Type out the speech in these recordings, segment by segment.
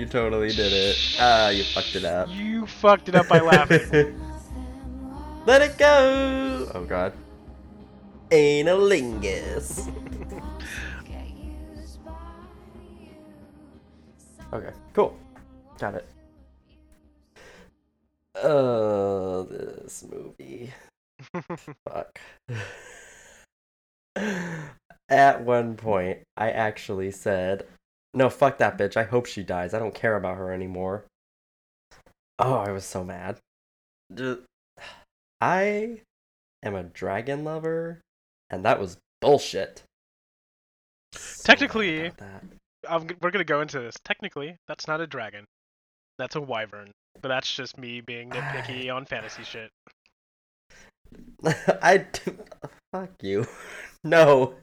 You totally did it. Ah, you fucked it up. You fucked it up by laughing. Let it go. Oh god. Analingus. okay, cool. Got it. Oh, this movie. Fuck. At one point, I actually said, no, fuck that bitch. I hope she dies. I don't care about her anymore. Oh, I was so mad. I am a dragon lover, and that was bullshit. So Technically- I'm, we're gonna go into this. Technically, that's not a dragon. That's a wyvern. But that's just me being nitpicky on fantasy shit. I fuck you. No,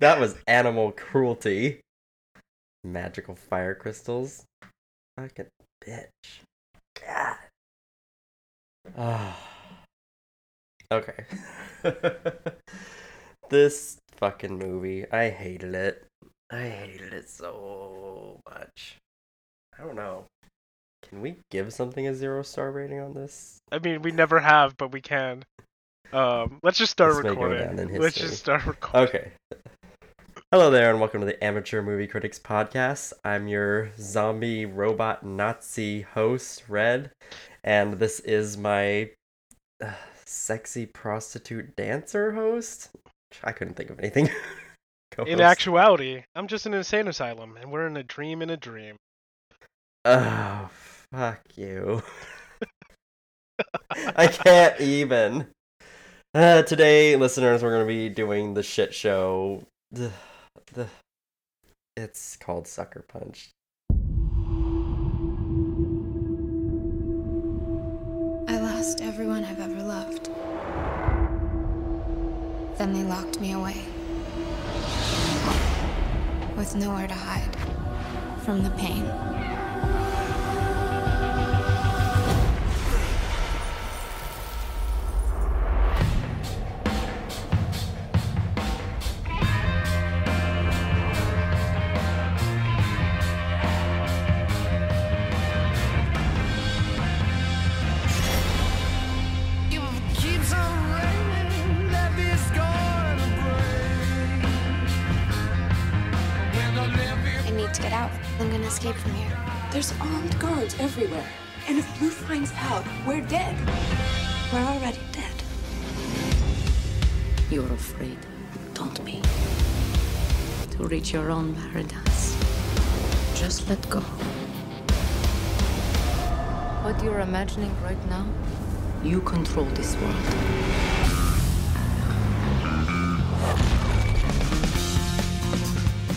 that was animal cruelty. Magical fire crystals. Fucking bitch. God. Ah. okay. this fucking movie, I hated it. I hated it so much. I don't know. Can we give something a zero star rating on this? I mean, we never have, but we can. Um, let's just start go recording. Let's just start recording. Okay. Hello there, and welcome to the Amateur Movie Critics Podcast. I'm your zombie robot Nazi host, Red, and this is my uh, sexy prostitute dancer host. I couldn't think of anything. In actuality, I'm just an insane asylum, and we're in a dream in a dream. Oh, fuck you. I can't even. Uh, today, listeners, we're going to be doing the shit show. The, it's called Sucker Punch. I lost everyone I've ever loved. Then they locked me away. With nowhere to hide from the pain. Escape from here. There's armed guards everywhere. And if Blue finds out, we're dead. We're already dead. You're afraid, don't be. To reach your own paradise. Just let go. What you're imagining right now, you control this world.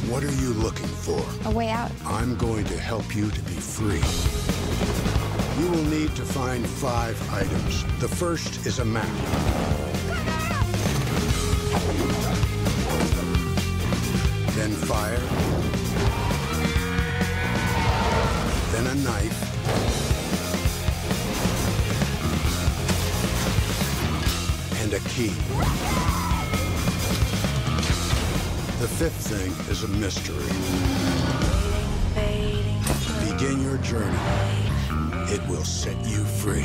What are you looking for? A way out. I'm going to help you to be free. You will need to find five items. The first is a map. Then fire. Then a knife. And a key. The fifth thing is a mystery. Begin your journey. It will set you free.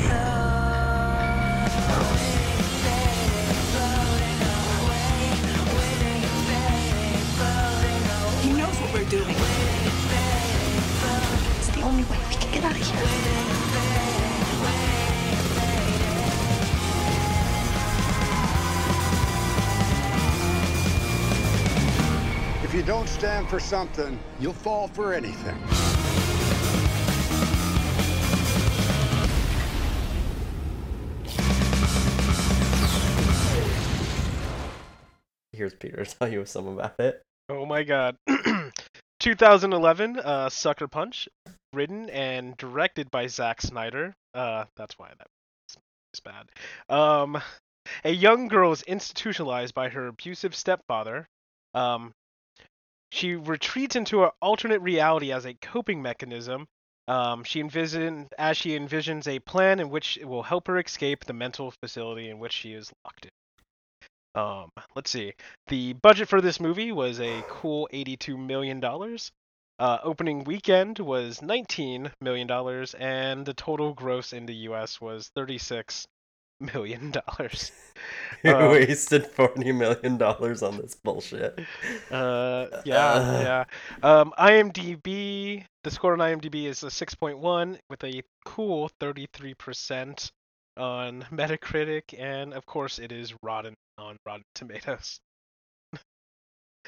He knows what we're doing. It's the only way we can get out of here. You don't stand for something, you'll fall for anything. Here's Peter to tell you some about it. Oh my god. 2011, uh, Sucker Punch, written and directed by Zack Snyder. Uh, that's why that is bad. Um, a young girl is institutionalized by her abusive stepfather. Um, she retreats into her alternate reality as a coping mechanism. Um, she envision as she envisions a plan in which it will help her escape the mental facility in which she is locked in. Um, let's see. The budget for this movie was a cool $82 million. Uh, opening weekend was 19 million dollars, and the total gross in the U.S. was 36 million dollars. You Um, wasted forty million dollars on this bullshit. Uh, yeah, Uh. yeah. Um, IMDb, the score on IMDb is a 6.1 with a cool 33% on Metacritic, and of course it is rotten on Rotten Tomatoes.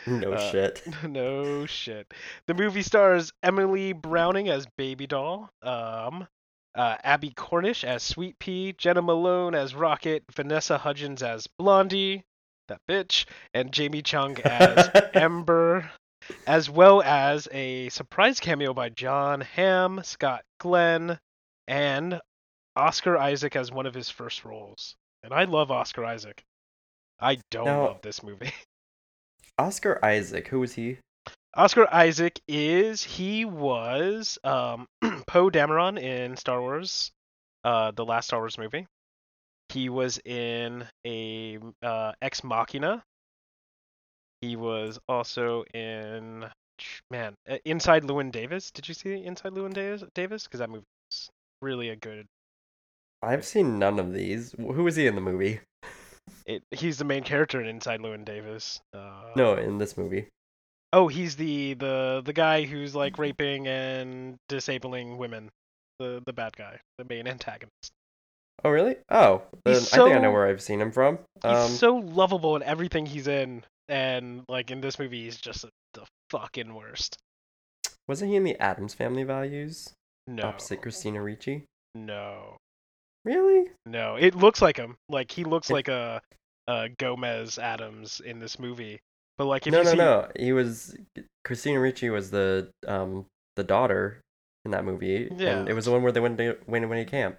No Uh, shit. no shit. The movie stars Emily Browning as Baby Doll, um, uh, Abbie Cornish as Sweet Pea, Jena Malone as Rocket, Vanessa Hudgens as Blondie, that bitch, and Jamie Chung as Ember, as well as a surprise cameo by Jon Hamm, Scott Glenn, and Oscar Isaac as one of his first roles. And I love Oscar Isaac. I don't Now- love this movie. Oscar Isaac, who was he? Oscar Isaac is he was um, Poe Dameron in Star Wars, uh, the last Star Wars movie. He was in a uh, Ex Machina. He was also in man uh, Inside Llewyn Davis. Did you see Inside Llewyn Davis? Davis because that movie is really a good. I've seen none of these. Who was he in the movie? It, he's the main character in Inside Llewyn Davis. Uh, No, in this movie. Oh, he's the the the guy who's like raping and disabling women. The the bad guy, the main antagonist. Oh, really? Oh, then He's I think I know where I've seen him from. He's Um, so lovable in everything he's in, and like in this movie, he's just the fucking worst. wasn't he in the Addams Family Values? No, Opposite Christina Ricci. no, Really? no. It looks like him. Like he looks like a, a Gomez Addams in this movie. But like if no, you no, see, no. He was Christina Ricci was the um the daughter in that movie, Yeah. and it was the one where they went to away to camp.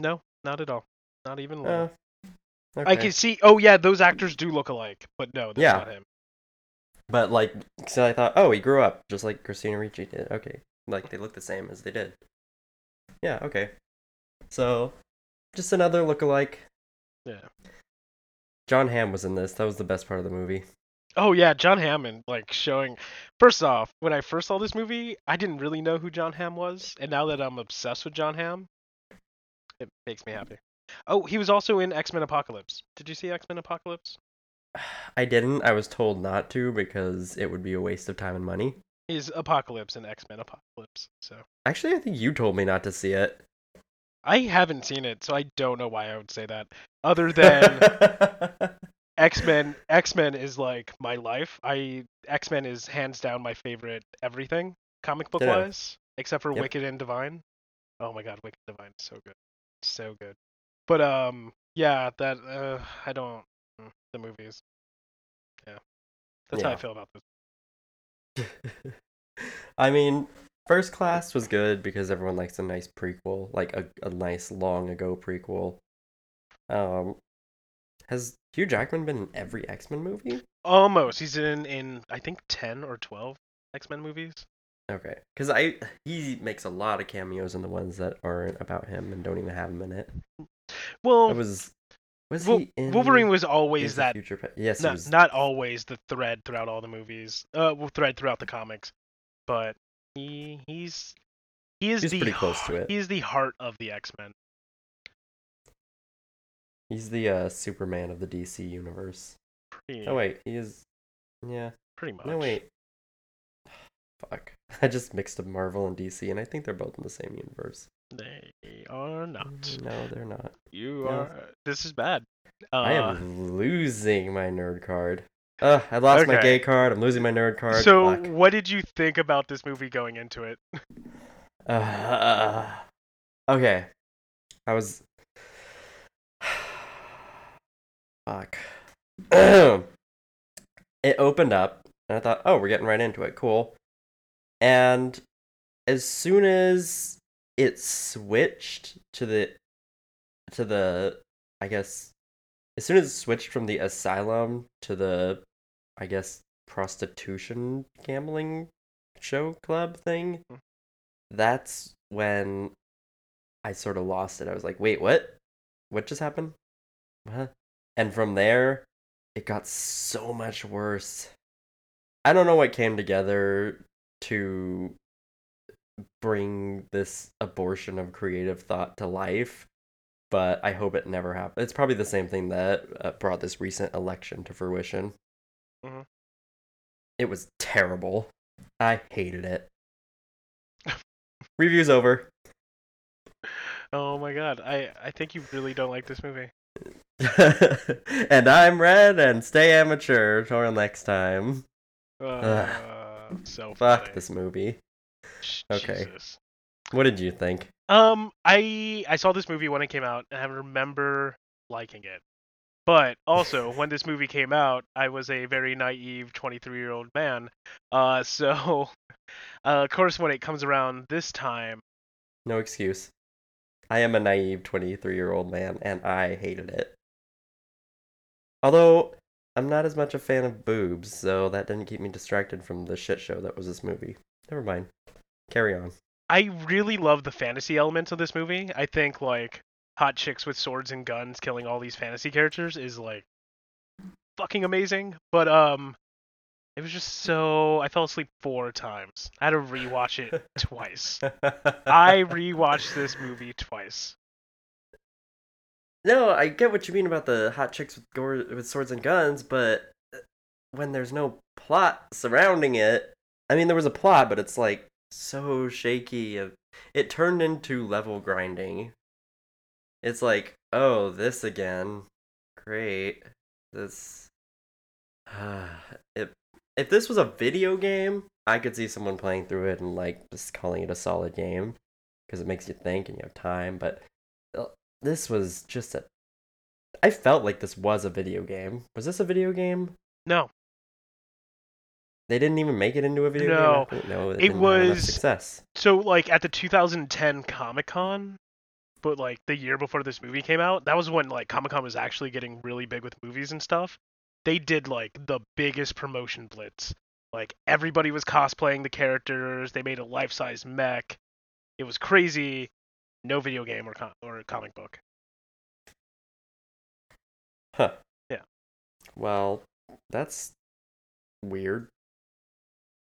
no, not at all. Not even. Uh, okay. I can see. Oh yeah, those actors do look alike, but no, that's Yeah. not him. But like, so I thought, oh, he grew up just like Christina Ricci did. Okay, like they look the same as they did. Yeah. Okay. So, just another look-alike. Yeah. Jon Hamm was in this. That was the best part of the movie. Oh yeah, John Hammond like showing. First off, when I first saw this movie, I didn't really know who Jon Hamm was, and now that I'm obsessed with Jon Hamm, it makes me happy. Oh, he was also in X Men Apocalypse. Did you see X Men Apocalypse? I didn't. I was told not to because it would be a waste of time and money. He's Apocalypse in X Men Apocalypse. So Actually, I think you told me not to see it. I haven't seen it, so I don't know why I would say that. Other than X Men, X Men is like my life. I X Men is hands down my favorite everything comic book Yeah. wise, except for Yep. Wicked and Divine. Oh my god, Wicked and Divine is so good, so good. But um, yeah, that uh, I don't mm, the movies. Yeah, that's how I feel about this. I mean, First Class was good because everyone likes a nice prequel, like a, a nice long ago prequel. Um, has Hugh Jackman been in every X Men movie? Almost, he's in in I think ten or twelve X Men movies. Okay, because I he makes a lot of cameos in the ones that aren't about him and don't even have him in it. Well, was was Wol- he in Wolverine was always that Future yes, not, was. not always the thread throughout all the movies. Uh, well, thread throughout the comics, but he he's he is He's the pretty close to it. He is the heart of the X Men. He's the uh, Superman of the DC universe. Pretty, Oh wait, he is. Yeah. pretty much. No wait. Fuck. I just mixed up Marvel and DC, and I think they're both in the same universe. They are not. No, they're not. You No. are. This is bad. Uh, I am losing my nerd card. Ugh, I lost my gay card. I'm losing my nerd card. So, Fuck. what did you think about this movie going into it? Uh, okay. I was. Fuck. it opened up, and I thought, oh, we're getting right into it. Cool. And as soon as it switched to the. to the. I guess. As soon as it switched from the asylum to the. I guess. prostitution gambling show club thing that's when I sort of lost it. I was like, wait, what? What just happened? What? And from there, it got so much worse. I don't know what came together to bring this abortion of creative thought to life, but I hope it never happens. It's probably the same thing that uh, brought this recent election to fruition. It was terrible. I hated it. Review's over. Oh my god, I I think you really don't like this movie. and I'm Red, and stay amateur. Till next time. Uh, so Fuck funny. this movie. Okay. Jesus. What did you think? Um, I I saw this movie when it came out, and I remember liking it. But also, when this movie came out, I was a very naive 23 year old man. Uh, so, uh, of course, when it comes around this time, No excuse. I am a naive 23 year old man, and I hated it. Although, I'm not as much a fan of boobs, so that didn't keep me distracted from the shit show that was this movie. Never mind. Carry on. I really love the fantasy elements of this movie. I think like hot chicks with swords and guns killing all these fantasy characters is like fucking amazing. But um it was just so I fell asleep four times. I had to rewatch it twice. I rewatched this movie twice. No, I get what you mean about the hot chicks with gore with swords and guns, but uh, when there's no plot surrounding it, I mean there was a plot, but it's like so shaky. It- It turned into level grinding. It's like, oh, this again, great. This, if if this was a video game, I could see someone playing through it and like just calling it a solid game because it makes you think and you have time, but uh, this was just a I felt like this was a video game. Was this a video game? No. They didn't even make it into a video No. game. No, it, It didn't have enough was- success. So like at the 2010 Comic Con, but like the year before this movie came out, that was when like Comic Con was actually getting really big with movies and stuff. They did like the biggest promotion blitz. Like everybody was cosplaying the characters. They made a life-size mech. It was crazy. No video game or com- or comic book. Huh. Yeah. Well, that's weird.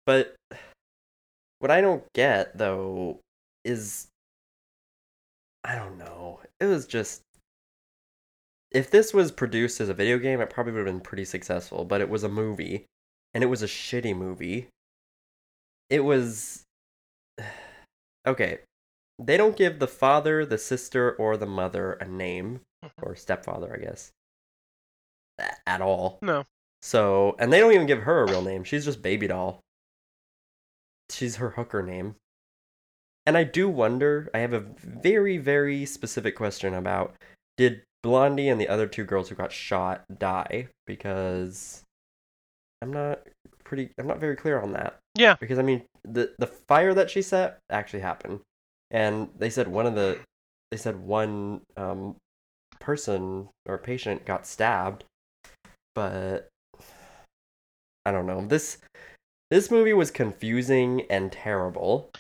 But what I don't get though is I don't know. It was just if this was produced as a video game, it probably would have been pretty successful, but it was a movie and it was a shitty movie. It was Okay. They don't give the father, the sister, or the mother a name mm-hmm. or stepfather, I guess. At all. No. So, and they don't even give her a real name. She's just baby doll. She's her hooker name. And I do wonder, I have a very, very specific question about did Blondie and the other two girls who got shot die? Because I'm not pretty, I'm not very clear on that. Yeah. Because I mean, the the fire that she set actually happened, and they said one of the, they said one um, person or patient got stabbed, but I don't know. This this movie was confusing and terrible.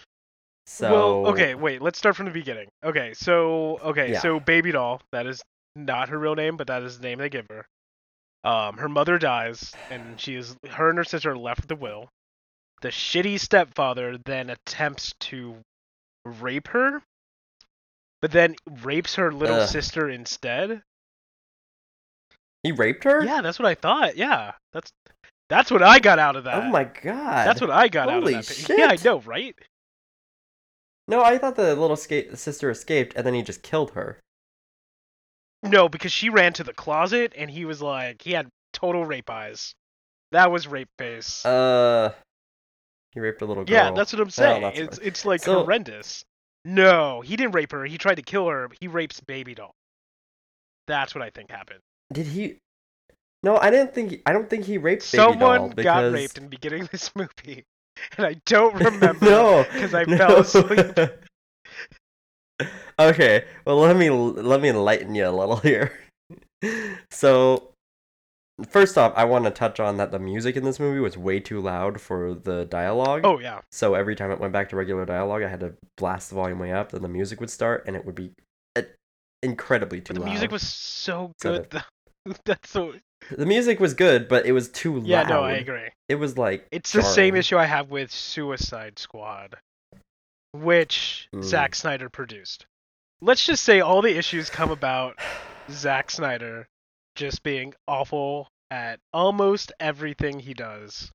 So Well, okay, wait. Let's start from the beginning. Okay, so okay, Yeah. so baby doll. That is not her real name, but that is the name they give her. Um, her mother dies, and she is her and her sister are left with the will. The shitty stepfather then attempts to rape her, but then rapes her little Ugh. sister instead. he raped her. Yeah, that's what I thought. Yeah, that's that's what I got out of that. Oh my god. That's what I got out of Holy that. pic- Yeah, I know, right? No, I thought the little escape, sister escaped, and then he just killed her. No, because she ran to the closet and he was like, he had total rape eyes. That was rape face. Uh, he raped a little girl. yeah, that's what I'm saying. that's it's it's like So- horrendous. No, he didn't rape her. He tried to kill her. He rapes baby doll. That's what I think happened. Did he? No, I didn't think. I don't think he raped Baby Someone Doll got raped in the beginning of this movie, and I don't remember no, because I no. fell asleep. okay, well let me let me enlighten you a little here. So, first off, I want to touch on that the music in this movie was way too loud for the dialogue. Oh yeah, So every time it went back to regular dialogue, I had to blast the volume way up. Then the music would start, and it would be uh, incredibly too but the loud. music was so So good. though. That's so. The music was good, but it was too loud. Yeah, no, I agree. It was like It's the same issue I have with Suicide Squad, which Mm. Zack Snyder produced. Let's just say all the issues come about Zack Snyder just being awful at almost everything he does.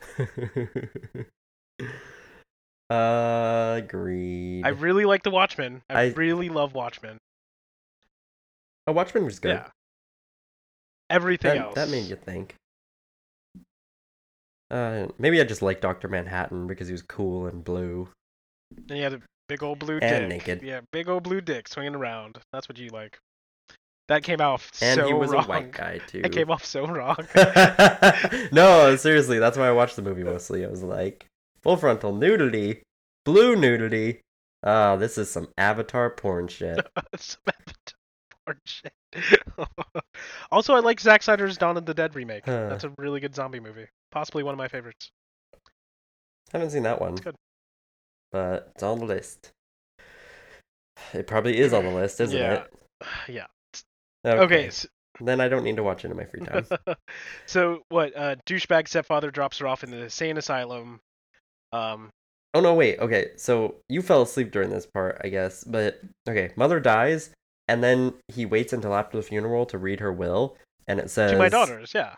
Agreed. I really like The Watchmen. I, I- really love Watchmen. Oh, Watchmen was good. Yeah. Everything that, else. that made you think. Uh, maybe I just like Doctor Manhattan because he was cool and blue. And he had a big old blue And dick. naked. Yeah, big old blue dick swinging around. That's what you like. That came off And so wrong. And he was wrong. a white guy too. It came off so wrong. no, seriously, that's why I watched the movie mostly. I was like, full frontal nudity, blue nudity. Ah, this is some Avatar porn shit. Some Avatar porn shit. also, I like Zack Snyder's Dawn of the Dead remake. Huh. That's a really good zombie movie. Possibly one of my favorites. Haven't seen that one, It's good. but it's on the list. It probably is on the list, isn't yeah. it? Yeah. Okay. Okay. s- Then I don't need to watch it in my free time. so what? Uh, douchebag stepfather drops her off in the insane asylum. Um. Oh no, wait. Okay, so you fell asleep during this part, I guess. But okay, mother dies, and then he waits until after the funeral to read her will, and it says To my daughters, yeah.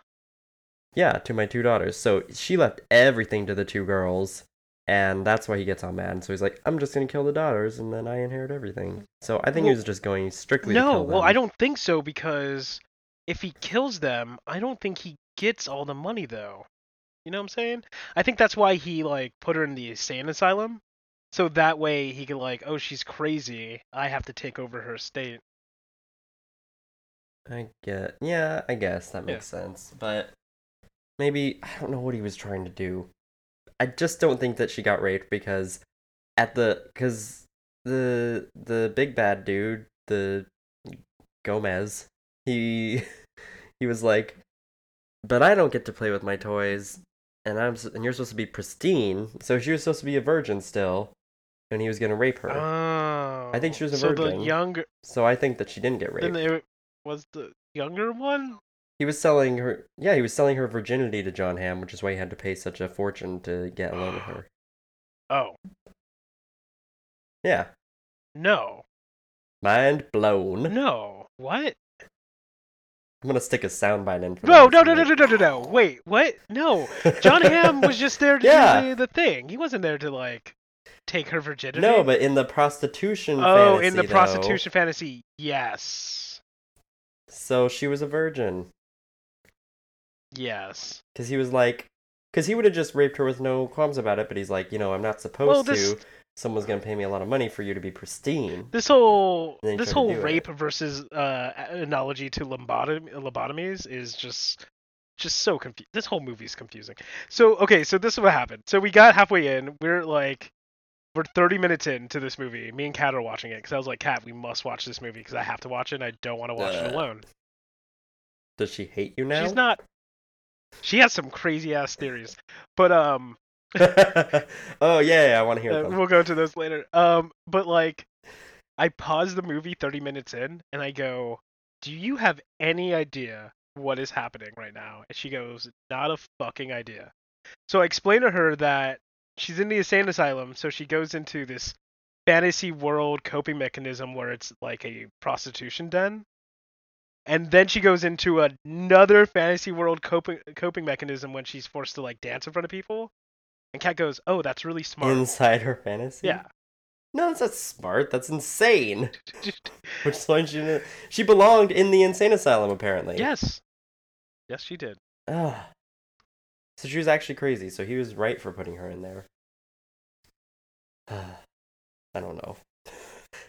Yeah, to my two daughters. So she left everything to the two girls, and that's why he gets all mad. So he's like, "I'm just gonna kill the daughters, and then I inherit everything." So I think he was just going strictly. to No, well. I don't think so because if he kills them, I don't think he gets all the money though. You know what I'm saying? I think that's why he like put her in the insane asylum, so that way he could like, oh, she's crazy. I have to take over her estate. I get. Yeah, I guess that Yeah. makes sense. But maybe I don't know what he was trying to do. I just don't think that she got raped because at the because the the big bad dude, the Gomez, he he was like, but I don't get to play with my toys, and I'm and you're supposed to be pristine. So she was supposed to be a virgin still, and he was gonna rape her. Oh, I think oh, she was a so virgin. the younger, so I think that she didn't get raped. then it was the younger one. He was selling her. Yeah, he was selling her virginity to Jon Hamm, which is why he had to pay such a fortune to get alone with her. Oh Yeah, no, mind blown. no, what? I'm gonna stick a soundbite in for No, no, no, no, no, no, no, no. Wait, what? No, Jon Hamm was just there to Yeah. do the, the thing. He wasn't there to like take her virginity. No, but in the prostitution. oh, in the though, prostitution fantasy, yes, So she was a virgin yes. because he was like, because he would have just raped her with no qualms about it. But he's like, you know, I'm not supposed Well, this- to. Someone's gonna pay me a lot of money for you to be pristine. This whole And then he this whole do it. rape versus uh analogy to lobotomy, lobotomies is just just so confusing. This whole movie's confusing. So okay, so this is what happened. So we got halfway in. We're like we're 30 minutes into this movie. Me and Kat are watching it because I was like, Kat, we must watch this movie because I have to watch it. and I don't want to watch it Uh, alone. Does she hate you now? She's not. She has some crazy ass theories, but um, oh yeah, yeah I want to hear uh, them. we'll go to those later. Um, but like, I pause the movie 30 minutes in, and I go, "Do you have any idea what is happening right now?" And she goes, "Not a fucking idea." So I explain to her that she's in the insane asylum, so she goes into this fantasy world coping mechanism where it's like a prostitution den. And then she goes into another fantasy world coping coping mechanism when she's forced to like dance in front of people. And Kat goes, "Oh, that's really smart." Inside her fantasy. Yeah. No, that's not smart. That's insane. Which is why she she belonged in the insane asylum apparently. yes. Yes, she did. Ah. So she was actually crazy. So he was right for putting her in there. I don't know.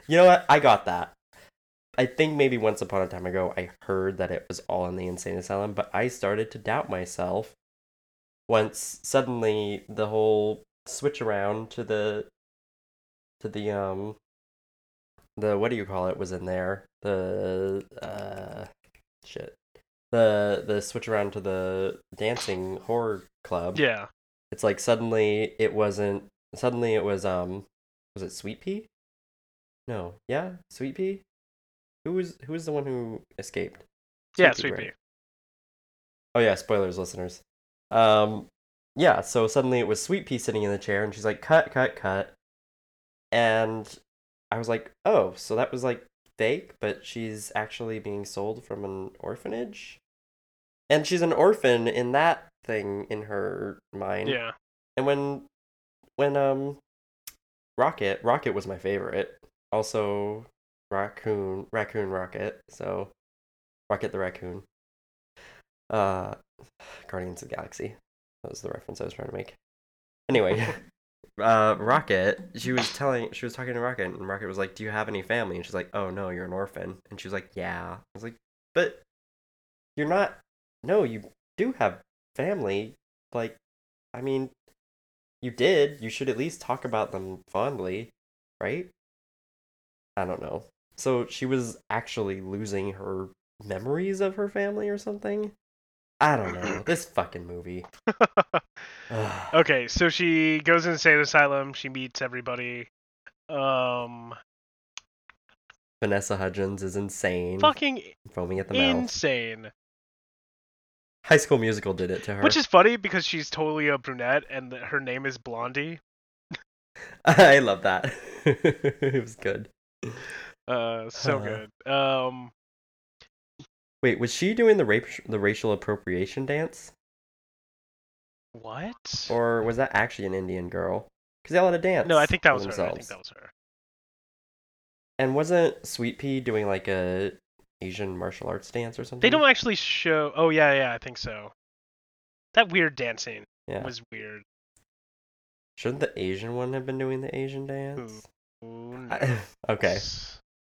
You know what? I got that. I think maybe once upon a time ago I heard that it was all in the insane asylum, but I started to doubt myself once suddenly the whole switch around to the to the um the what do you call it was in there the uh shit the the switch around to the dancing horror club Yeah. it's like suddenly it wasn't suddenly it was um was it sweet pea no yeah sweet pea who was who was the one who escaped yeah, Sweet Pea, Sweet right? Pea. Oh yeah, spoilers, listeners. Um, yeah. So suddenly it was Sweet Pea sitting in the chair, and she's like, "Cut, cut, cut," and I was like, "Oh, so that was like fake, but she's actually being sold from an orphanage, and she's an orphan in that thing in her mind." Yeah. And when, when um, Rocket, Rocket was my favorite. Also, Raccoon, Raccoon Rocket. So, Rocket the Raccoon. Uh, Guardians of the Galaxy. That was the reference I was trying to make. Anyway, uh, Rocket. She was telling, she was talking to Rocket, and Rocket was like, "Do you have any family?" And she's like, "Oh no, you're an orphan." And she was like, "Yeah." I was like, "But you're not. No, you do have family. Like, I mean, you did. You should at least talk about them fondly, right? I don't know. So she was actually losing her memories of her family or something? I don't know. This fucking movie. Okay, so she goes insane asylum. She meets everybody. Um, Vanessa Hudgens is insane. fucking foaming at the mouth. insane. High School Musical did it to her. Which is funny because she's totally a brunette and her name is Blondie. I love that. it was good. Uh, so Uh. good. Um, Wait, was she doing the rape the racial appropriation dance, what? or was that actually an Indian girl? Because they all had a dance. no, I think that was her. I think that was her. And wasn't Sweet Pea doing like a Asian martial arts dance or something? They don't actually show. Oh yeah, yeah, I think so. That weird dancing Yeah. was weird. Shouldn't the Asian one have been doing the Asian dance? Ooh, no. I- okay,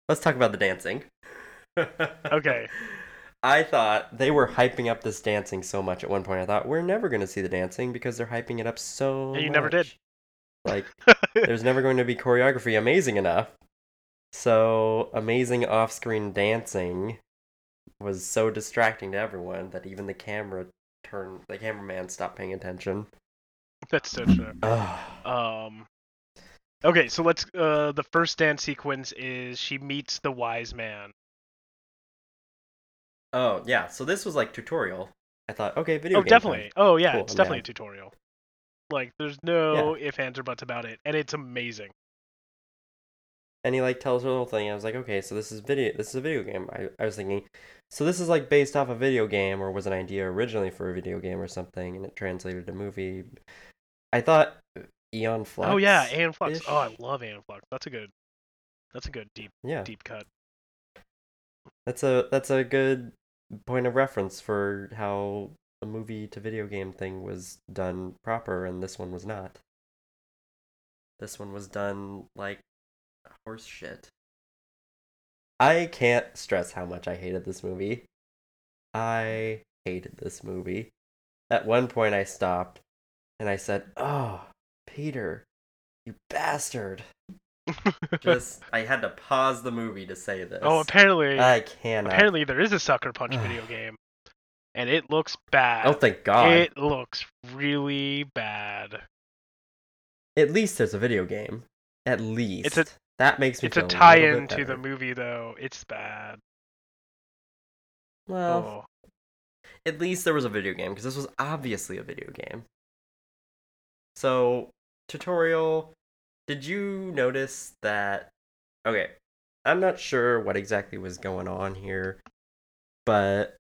let's talk about the dancing. Okay. I thought they were hyping up this dancing so much at one point. I thought we're never going to see the dancing because they're hyping it up so. And you never did. Like there's never going to be choreography amazing enough. So amazing off-screen dancing was so distracting to everyone that even the camera turned, the cameraman stopped paying attention. That's so true. Um. Okay, so let's. Uh, the first dance sequence is she meets the wise man. Oh yeah, so this was like tutorial. I thought, okay, video oh, game time. definitely. Oh yeah, Cool, it's I'm definitely down. a tutorial. Like, there's no if ands or buts about it, and it's amazing. And he like tells her the whole thing. I was like, okay, so this is video. This is a video game. I, I was thinking, so this is like based off a video game, or was an idea originally for a video game or something, and it translated to movie. I thought Aeon Flux. oh yeah, Aeon Flux. Oh, I love Aeon Flux. That's a good. That's a good deep yeah. deep cut. That's a that's a good point of reference for how a movie to video game thing was done proper, and this one was not. This one was done like horse shit. I can't stress how much I hated this movie. I hated this movie. At one point, I stopped and I said, "Oh, Peter, you bastard!" Just I had to pause the movie to say this. oh, apparently, I cannot. apparently there is a Sucker Punch video game, and it looks bad. Oh, thank God. It looks really bad. At least there's a video game. At least. It's a- that makes me It's a tie-in to the movie, though. It's bad. Well, oh. at least there was a video game because this was obviously a video game. So, tutorial. Did you notice that? Okay, I'm not sure what exactly was going on here, but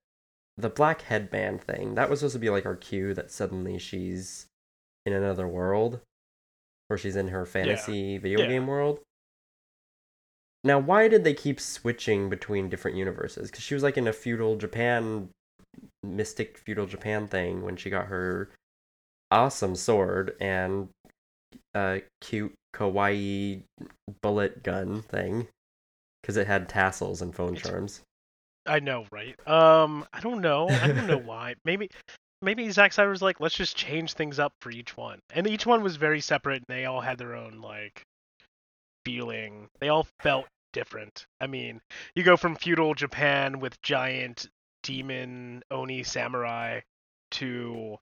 the black headband thing that was supposed to be like our cue that suddenly she's in another world, or she's in her fantasy video Yeah. game world. Now, why did they keep switching between different universes? Because she was like in a feudal Japan, mystic feudal Japan thing when she got her awesome sword and a cute kawaii bullet gun thing because it had tassels and phone charms. I know, right? Um, I don't know. I don't know why. Maybe, maybe Zack Snyder was like, let's just change things up for each one, and each one was very separate, and they all had their own like feeling. They all felt different. I mean, you go from feudal Japan with giant demon oni samurai to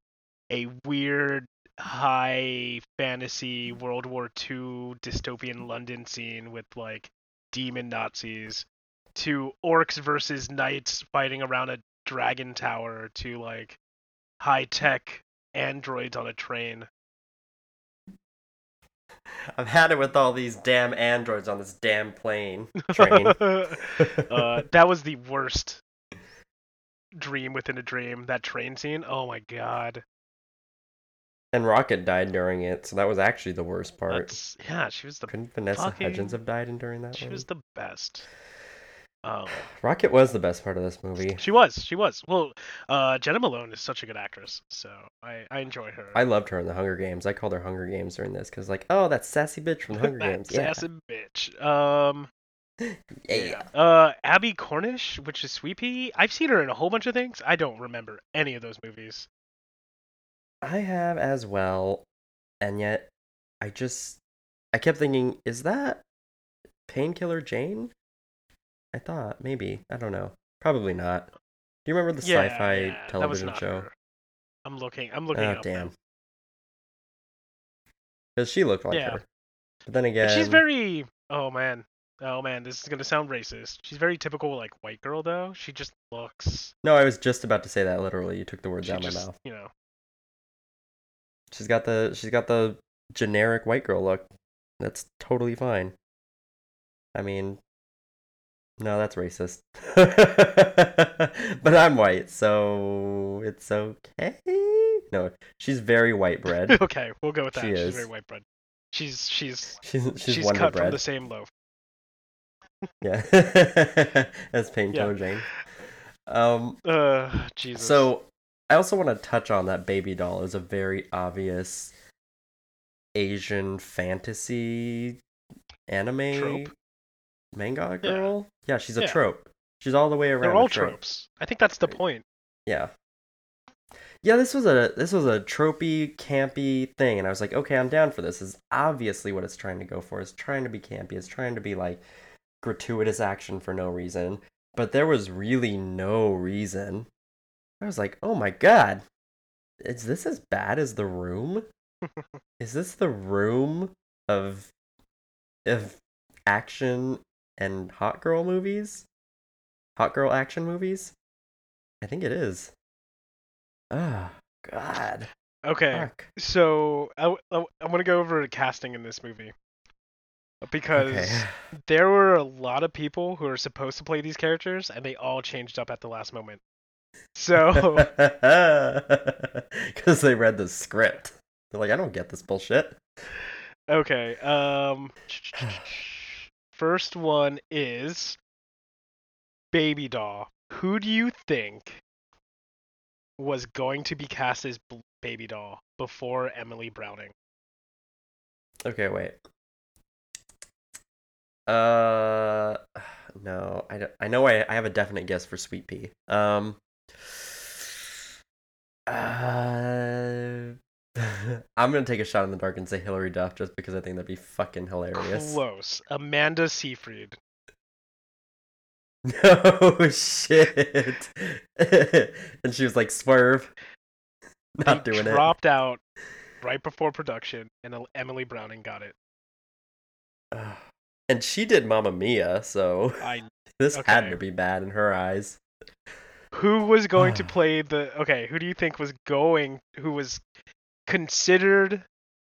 a weird high fantasy World War II dystopian London scene with like demon Nazis to orcs versus knights fighting around a dragon tower to like high tech androids on a train. I've had it with all these damn androids on this damn plane train. uh, that was the worst dream within a dream. That train scene. Oh my god. and Rocket died during it, so that was actually the worst part. That's yeah. She was the Couldn't Vanessa fucking- Hudgens have died in during that she one? was the best. Um, Rocket was the best part of this movie. she was. She was. Well, uh, Jena Malone is such a good actress, so I I enjoy her. I loved her in the Hunger Games. I called her Hunger Games during this because, like, oh, that sassy bitch from the Hunger Games. Yeah. sassy bitch. Um. yeah. Uh, Abbie Cornish, which is Sweet Pea. I've seen her in a whole bunch of things. I don't remember any of those movies. I have as well, and yet I just I kept thinking, is that Painkiller Jane? I thought maybe I don't know, probably not. Do you remember the yeah, sci-fi yeah, television show? her. I'm looking. I'm ah, looking. Oh damn! Because she looked like Yeah. her, but then again, she's very. Oh man. Oh man, this is gonna sound racist. She's very typical like white girl though. She just looks. No, I was just about to say that. Literally, you took the words out of my mouth. you know. She's got the she's got the generic white girl look. That's totally fine. I mean, no, that's racist. but I'm white, so it's okay. No, she's very white bread. okay, we'll go with that. She she's is. very white bread. She's she's She's she's, she's, cut bread. from the same loaf. Yeah, as Painkiller Jane. Um, Uh, Jesus. So I also want to touch on that baby doll is a very obvious Asian fantasy anime Trope? Manga girl. Yeah, she's a Yeah. trope. She's all the way around. they're all trope. tropes. I think that's the point. Yeah. Yeah, this was a this was a tropey, campy thing, and I was like, okay, I'm down for this. This is obviously what it's trying to go for. It's trying to be campy. It's trying to be like gratuitous action for no reason. But there was really no reason. I was like, oh my god, is this as bad as the room? is this the room of of action and hot girl movies? Hot girl action movies? I think it is. Oh, God. Okay. Fuck. So I, I w- I want to go over casting in this movie because Okay. there were a lot of people who are supposed to play these characters, and they all changed up at the last moment. So Because they read the script. They're like, I don't get this bullshit. okay, um, first one is Baby Doll. Who do you think was going to be cast as Baby Doll before Emily Browning? Okay, wait. Uh, no, I, don't- I know I, I have a definite guess for Sweet Pea. Um, uh, I'm gonna take a shot in the dark and say Hilary Duff just because I think that'd be fucking hilarious. Close. Amanda Seyfried. No oh, shit. and she was like, "Swerve." Not They doing it. dropped out right before production, and Emily Browning got it. And she did Mamma Mia, so I this had to be bad in her eyes. who was going to play the okay? Who do you think was going? Who was considered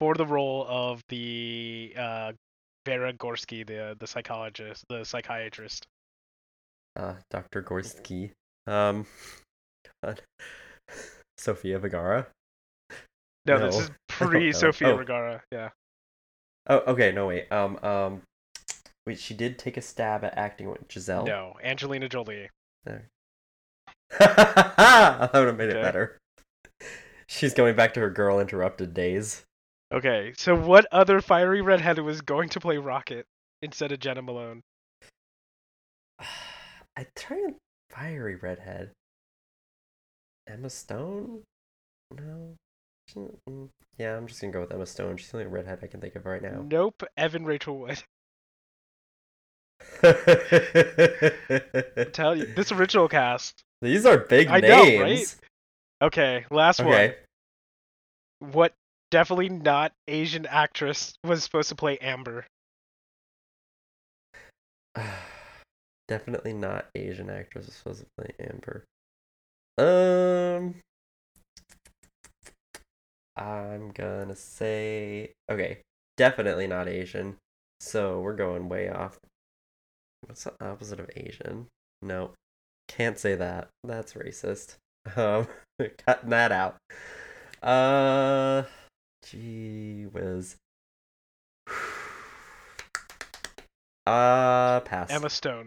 for the role of the uh, Vera Gorski, the the psychologist, the psychiatrist? Uh, Dr. Gorski. Um, God. Sofia Vergara. No, this No, is I pre. Sofia Oh. Vergara. Yeah. Oh, okay. No, wait. Um, um, wait. She did take a stab at acting with Giselle. No, Angelina Jolie. There. that would have made it better. She's going back to her girl interrupted days. Okay, so what other fiery redhead was going to play Rocket instead of Jena Malone? I tried fiery redhead. Emma Stone? No. Mm, Yeah, I'm just gonna go with Emma Stone. She's the only redhead I can think of right now. Nope, Evan Rachel Wood. Tell you, this original cast. These are big I know, names. right? Okay, last Okay. one. What definitely not Asian actress was supposed to play Amber? Definitely not Asian actress was supposed to play Amber. Um, I'm gonna say okay. Definitely not Asian. So we're going way off. What's the opposite of Asian? No, can't say that. That's racist. Um, cutting that out. Uh, gee whiz. Uh, pass. Emma Stone.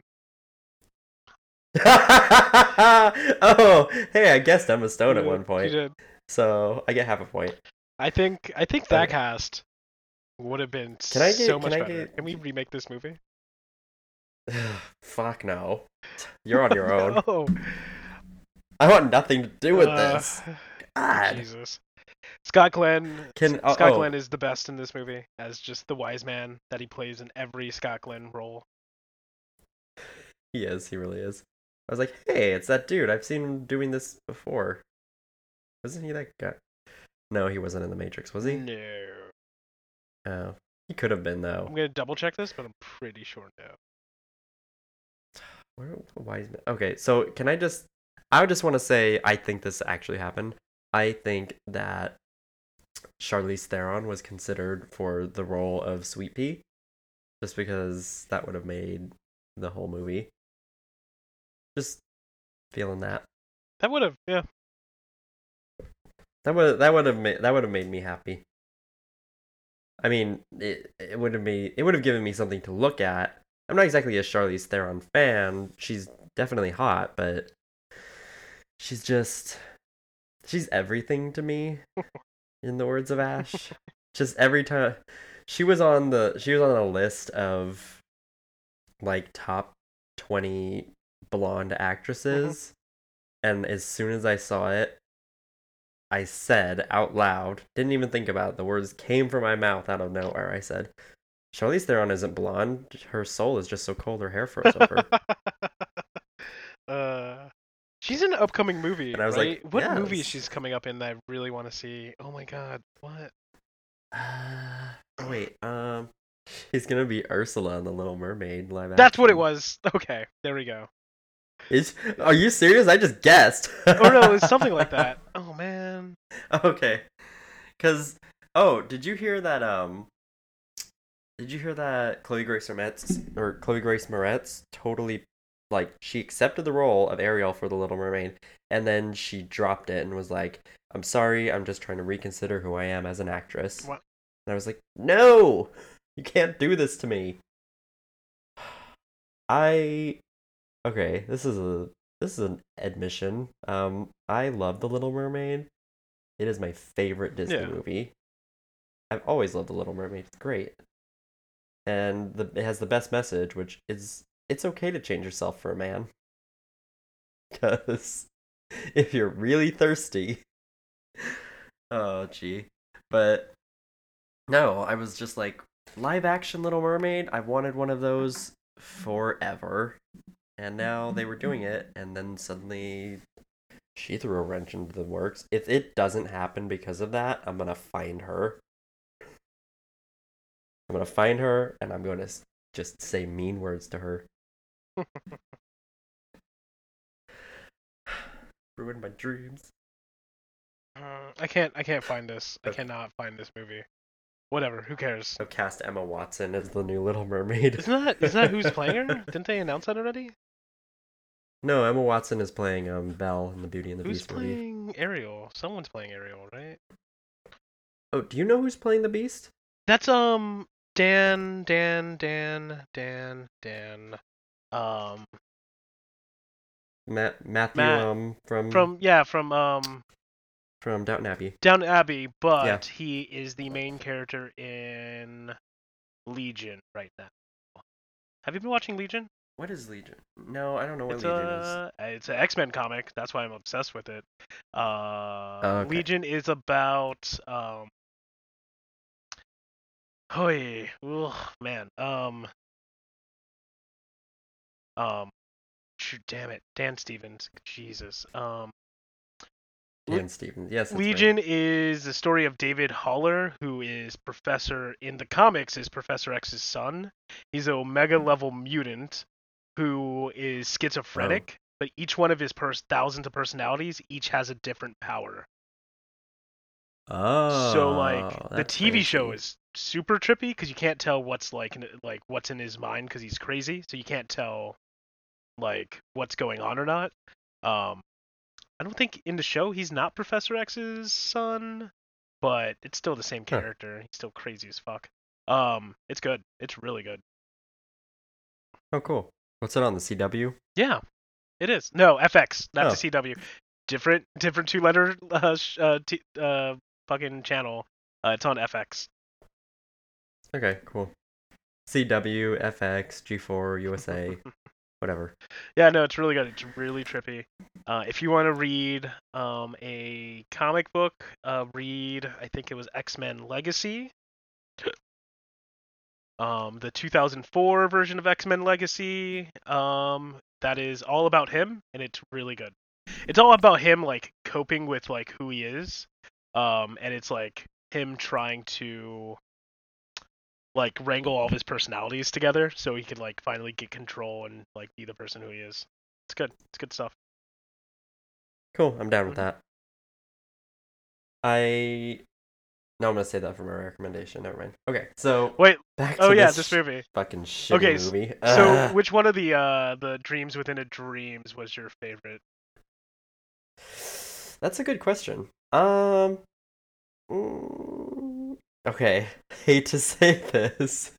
oh, hey, I guessed Emma Stone at Yeah, one point, did. so I get half a point. I think I think that Okay. cast would have been Can I get- so can much I better. get- Can we remake this movie? Fuck no. You're on your own. No. I want nothing to do with Uh, this. God. Jesus. Scott Glenn. Can- oh, Scott oh. Glenn is the best in this movie as just the wise man that he plays in every Scott Glenn role. He is. He really is. I was like, hey, it's that dude. I've seen him doing this before. Wasn't he that guy? No, he wasn't in the Matrix, was he? No. Oh, he could have been though. I'm gonna double check this, but I'm pretty sure no. Where why is Okay, so can I just I would just want to say I think this actually happened. I think that Charlize Theron was considered for the role of Sweet Pea just because that would have made the whole movie. Just feeling that. That would have, yeah. That would that would have made that would have made me happy. I mean, it it would have made it would have given me something to look at. I'm not exactly a Charlize Theron fan. She's definitely hot, but she's just she's everything to me. in the words of Ash, just every time she was on the she was on a list of like top 20 blonde actresses and as soon as I saw it I said out loud, didn't even think about it. The words came from my mouth out of nowhere. I said, Charlize Theron isn't blonde. Her soul is just so cold her hair froze over. uh, she's in an upcoming movie, And I was right? like, what movie yes. she's coming up in that I really want to see? Oh my god, what? Uh, oh, wait, um, she's gonna be Ursula in The Little Mermaid live That's what it was. Okay, there we go. Is, are you serious? I just guessed. Oh no, it's something like that. Oh man. Okay. Cause oh, did you hear that um did you hear that Chloe Grace Moretz or Chloe Grace Moretz totally like she accepted the role of Ariel for The Little Mermaid and then she dropped it and was like, I'm sorry, I'm just trying to reconsider who I am as an actress. What? And I was like, No! You can't do this to me. I okay, this is a this is an admission. Um, I love The Little Mermaid. It is my favorite Disney Yeah. movie. I've always loved The Little Mermaid. It's great, and the, it has the best message, which is it's okay to change yourself for a man. Because if you're really thirsty, oh gee, but no, I was just like live action Little Mermaid. I've wanted one of those forever. And now they were doing it and then suddenly she threw a wrench into the works. If it doesn't happen because of that i'm gonna find her. I'm gonna find her and i'm gonna just say mean words to her ruined my dreams Uh, I can't. I can't find this. I cannot find this movie. Whatever. Who cares? so cast emma watson as the new little mermaid Isn't that isn't that who's playing her? Didn't they announce that already? no emma watson is playing um belle in the beauty and the Who's beast movie playing Ariel? Someone's playing Ariel, right? oh do you know who's playing the beast That's um Dan Dan Dan Dan Dan um Matt Matthew Matt- um from from yeah from um from Downton Abbey. Down Abbey, but Yeah. he is the main character in Legion right now. Have you been watching Legion? What is Legion? No, I don't know what It's Legion is. it's an X Men comic. That's why I'm obsessed with it. Uh, Oh, okay. Legion is about um. Oh, man. Um. Um. Shoot, damn it, Dan Stevens. Jesus. Um. Dan Stevens. Yes. that's right. Legion is the story of David Haller, who is Professor in the comics is Professor X's son. He's an Omega level mutant who is schizophrenic, but each one of his pers- thousands of personalities each has a different power. Oh. so like the that's TV show is super trippy because you can't tell what's like like what's in his mind because he's crazy, so you can't tell like what's going on or not. Um, I don't think in the show he's not Professor X's son, but it's still the same Huh. character. He's still crazy as fuck. Um, it's good. It's really good. Oh, cool. What's it on the CW? Yeah, it is. No, FX, not Oh. the CW. Different, different two-letter uh, sh- uh, t- uh, fucking channel. Uh, it's on FX. Okay, cool. CW, FX, G4, USA, whatever. Yeah, no, it's really good. It's really trippy. Uh, if you want to read um, a comic book, uh, read I think it was X Men Legacy. Um, the 2004 version of X Men Legacy. Um, that is all about him, and it's really good. It's all about him like coping with like who he is, um, and it's like him trying to like wrangle all of his personalities together so he can like finally get control and like be the person who he is. It's good. It's good stuff. Cool, I'm down with that. I. No, I'm gonna say that for my recommendation. Never mind. Okay, so Wait. back to Oh yeah, this, this movie. fucking shitty Okay, movie. So Ugh. which one of the uh the dreams within a dreams was your favorite? That's a good question. Um. mm, okay, hate to say this,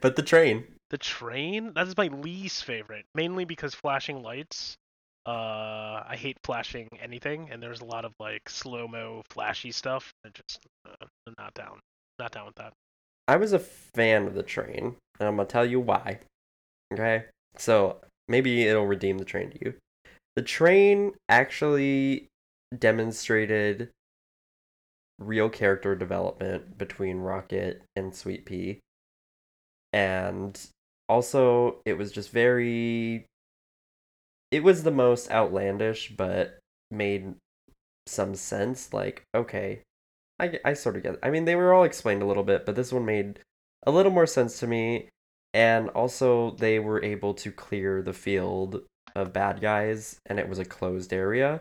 but the train. The train? That is my least favorite, mainly because flashing lights. Uh, I hate flashing anything, and there's a lot of like slow mo, flashy stuff. I just uh, I'm not down, not down with that. I was a fan of the train, and I'm gonna tell you why. Okay, so maybe it'll redeem the train to you. The train actually demonstrated real character development between Rocket and Sweet Pea, and also it was just very. It was the most outlandish, but made some sense. Like, okay, I, I sort of get it. I mean, they were all explained a little bit, but this one made a little more sense to me. And also, they were able to clear the field of bad guys, and it was a closed area.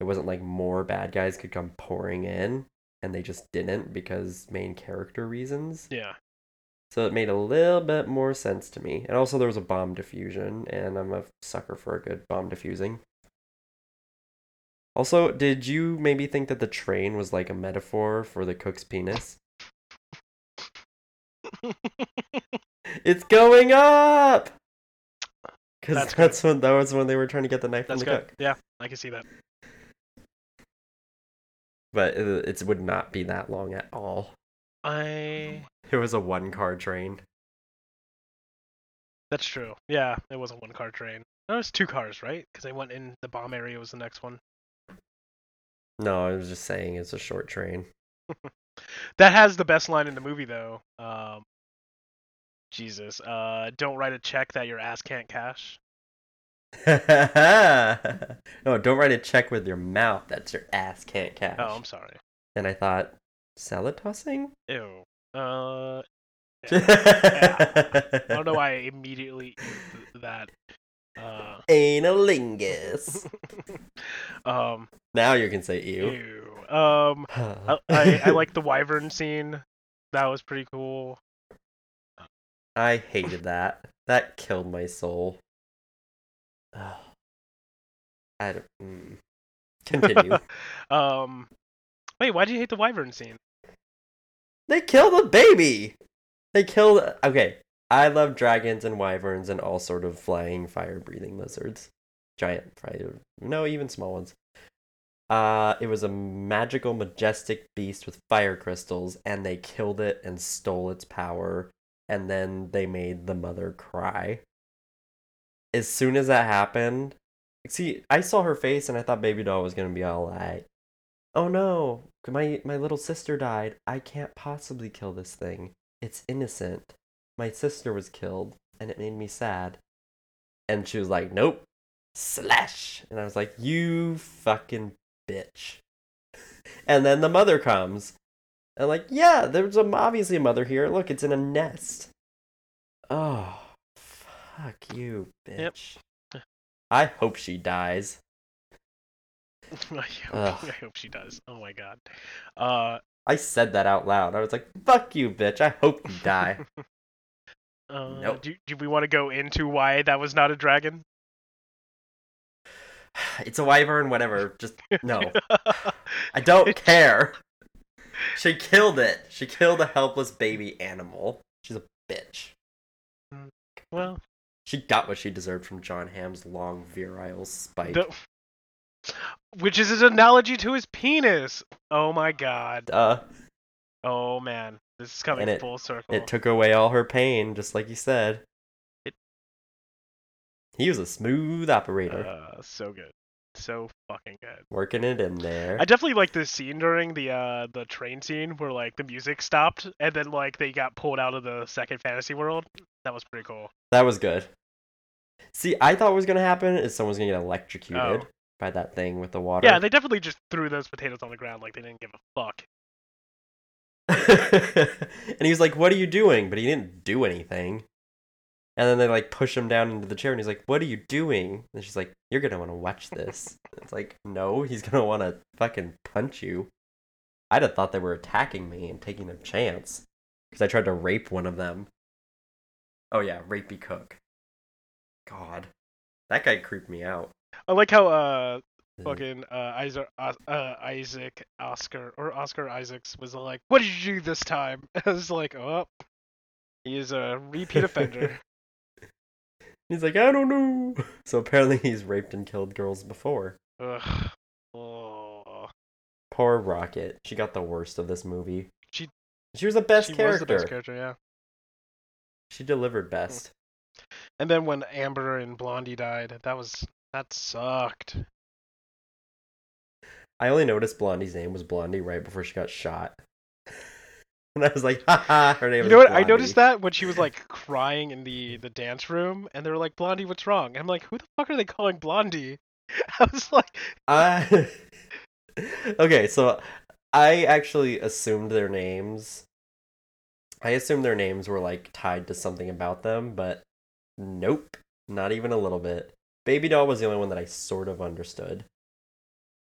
It wasn't like more bad guys could come pouring in, and they just didn't because main character reasons. Yeah. So it made a little bit more sense to me. And also, there was a bomb diffusion, and I'm a sucker for a good bomb diffusing. Also, did you maybe think that the train was like a metaphor for the cook's penis? It's going up! Because That's that's, good. when that was when they were trying to get the knife That's from the good. cook. Yeah, I can see that. But it, it would not be that long at all. I. It was a one car train. That's true. Yeah, it was a one car train. No, it was two cars, right? Because they went in the bomb area was the next one. No, I was just saying it's a short train. That has the best line in the movie though. Um, Jesus, uh, don't write a check that your ass can't cash. no, don't write a check with your mouth. That's your ass can't cash. Oh, I'm sorry. And I thought, salad tossing? Ew. Uh, I don't know why I immediately that. Uh, Analingus. um, now you can say ew. ew. Um, I, I, I like the wyvern scene. That was pretty cool. I hated that. That killed my soul. I don't. Mm. Continue. um, wait, why do you hate the wyvern scene? they killed a baby. They killed. Okay, I love dragons and wyverns and all sort of flying, fire-breathing lizards. Giant fire. No, even small ones. Uh, it was a magical, majestic beast with fire crystals, and they killed it and stole its power, and then they made the mother cry. As soon as that happened, see, I saw her face and I thought Baby Doll was gonna be all right. Oh no, my my little sister died. I can't possibly kill this thing. It's innocent. My sister was killed, and it made me sad. And she was like, "Nope, slash." And I was like, "You fucking bitch." And then the mother comes, and like, yeah, there's a, obviously a mother here. Look, it's in a nest. Oh, Fuck you, Yep. bitch. I hope she dies. I, hope, I hope she does. Oh my god. Uh, I said that out loud. I was like, fuck you, bitch. I hope you die. uh Nope. do, do we want to go into why that was not a dragon? it's a wyvern, whatever. Just no. I don't care. She killed it. She killed a helpless baby animal. She's a bitch. well, She got what she deserved from Jon Hamm's long virile spike. the, which is an analogy to his penis. Oh my god. Oh man, this is coming it- full circle. It took away all her pain, just like you said. It- He was a smooth operator, uh, so good, so fucking good. working it in there. I definitely like this scene during the uh the train scene where like the music stopped and then like they got pulled out of the second fantasy world. That was pretty cool. That was good. See, I thought what was gonna happen is someone's gonna get electrocuted Oh. by that thing with the water. Yeah, they definitely just threw those potatoes on the ground like they didn't give a fuck. and he was like, "What are you doing?" But he didn't do anything. And then they like push him down into the chair, and he's like, "What are you doing?" And she's like, "You're gonna want to watch this." It's like, no, he's gonna want to fucking punch you. I'd have thought they were attacking me and taking their chance because I tried to rape one of them. Oh yeah, rapey cook. God, that guy creeped me out. I like how uh fucking uh Isaac uh, uh, Isaac Oscar or Oscar Isaacs was like, "What did you do this time?" I was like, "Oh, he is a repeat offender." He's like, I don't know. So apparently he's raped and killed girls before. Ugh. Oh. Poor Rocket. She got the worst of this movie. She- she was the best she character. was the best character, yeah. She delivered best. Hmm. And then when Amber and Blondie died, that was that sucked. I only noticed Blondie's name was Blondie right before she got shot. And I was like, haha, her name You is know what? I noticed that when she was like crying in the the dance room, and they were like, "Blondie, what's wrong?" And I'm like, "Who the fuck are they calling Blondie?" I was like, I... okay, so I actually assumed their names. I assumed their names were like tied to something about them, but nope, not even a little bit. Baby doll was the only one that I sort of understood.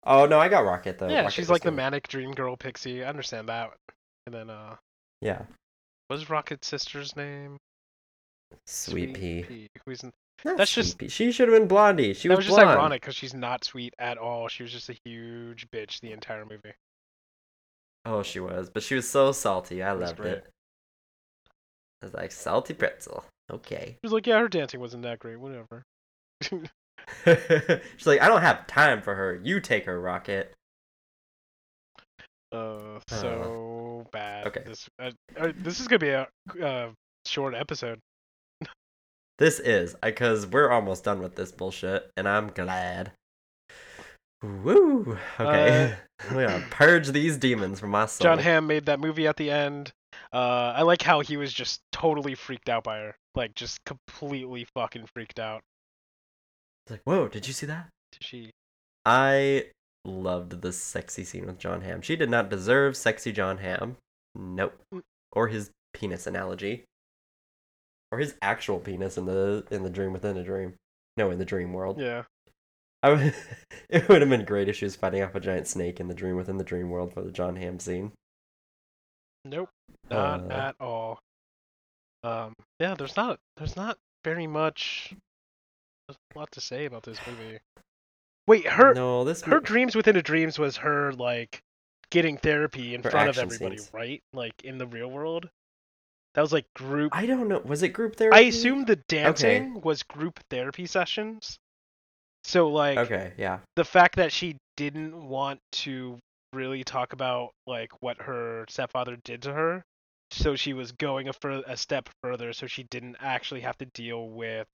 Oh no, I got Rocket though. "Yeah, Rocket she's like the manic dream girl pixie." I understand that. And then, uh, Yeah, what was Rocket's sister's name? Sweet, Pea. Who's in... Not That's Sweet just- Pea. She should have been Blondie. She that was, was just blonde. ironic because she's not sweet at all. She was just a huge bitch the entire movie. Oh, she was, but she was so salty. I loved great. it. I was like salty pretzel. Okay. She was like, "Yeah, her dancing wasn't that great. Whatever." She's like, I don't have time for her. You take her, Rocket. Uh, so bad. okay. This uh, uh, this is gonna be a uh, short episode. This is because we're almost done with this bullshit, and I'm glad. Woo! Okay, we gotta purge these demons from my soul. Jon Hamm made that movie at the end. Uh, I like how he was just totally freaked out by her, like just completely fucking freaked out. It's like, whoa! Did you see that? Did she I loved the sexy scene with Jon Hamm. She did not deserve sexy Jon Hamm. Nope. Or his penis analogy. Or his actual penis in the in the dream within a dream. No, in the dream world. yeah. I would, it would have been great if she was fighting off a giant snake in the dream within the dream world for the Jon Hamm scene. Nope. Not Uh. at all. Um. Yeah. There's not. There's not very much. There's a lot to say about this movie. Wait, her no, this her dreams within a dreams was her like getting therapy in Her front of everybody, scenes. right? Like in the real world. That was like group. I don't know. Was it group therapy? I assume the dancing was group therapy sessions. So like Okay, yeah. the fact that she didn't want to really talk about like what her stepfather did to her, so she was going a, fur- a step further, so she didn't actually have to deal with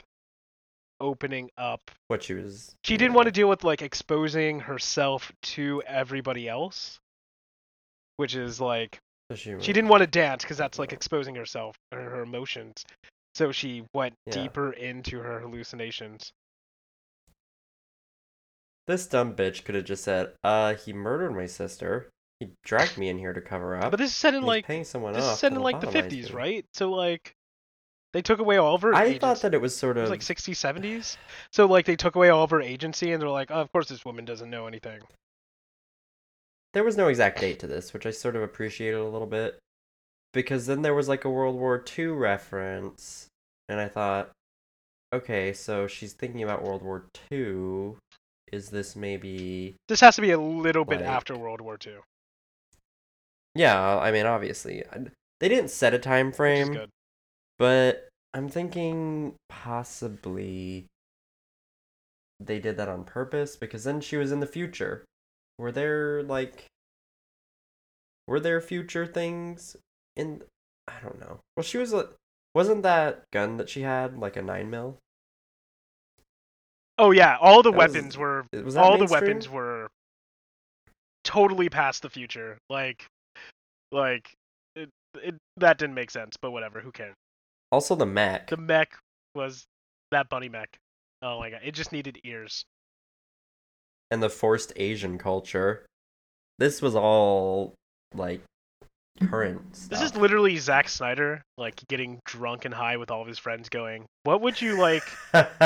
opening up. What she was. She didn't want to deal with like exposing herself to everybody else, which is like So she, she didn't want to dance because that's like exposing herself or her emotions. So she went Yeah. deeper into her hallucinations. This dumb bitch could have just said, "Uh, he murdered my sister. He dragged me in here to cover up." But this is set in like paying someone this off. is set in like the 50s, me." right? So like They took away all of her. I agency. thought that it was sort it of was like 60s, 70s. So like they took away all of her agency, and they're like, oh, of course this woman doesn't know anything. there was no exact date to this, which I sort of appreciated a little bit. Because then there was like a World War II reference, and I thought, okay, so she's thinking about World War II. Is this maybe. This has to be a little bit after World War II. Yeah, I mean, obviously. They didn't set a time frame, good. But I'm thinking possibly they did that on purpose because then she was in the future. Were there like were there future things in I don't know. Well, she was wasn't that gun that she had like a 9 mil? Oh yeah, all the That was- weapons were Was all the weapons were totally past the future. Like, like it, it that didn't make sense, but whatever. Who cares? Also the mech. The mech was that bunny mech. Oh my god, it just needed ears. and the forced Asian culture. This was all like current stuff. This is literally Zack Snyder like getting drunk and high with all of his friends, going, "What would you like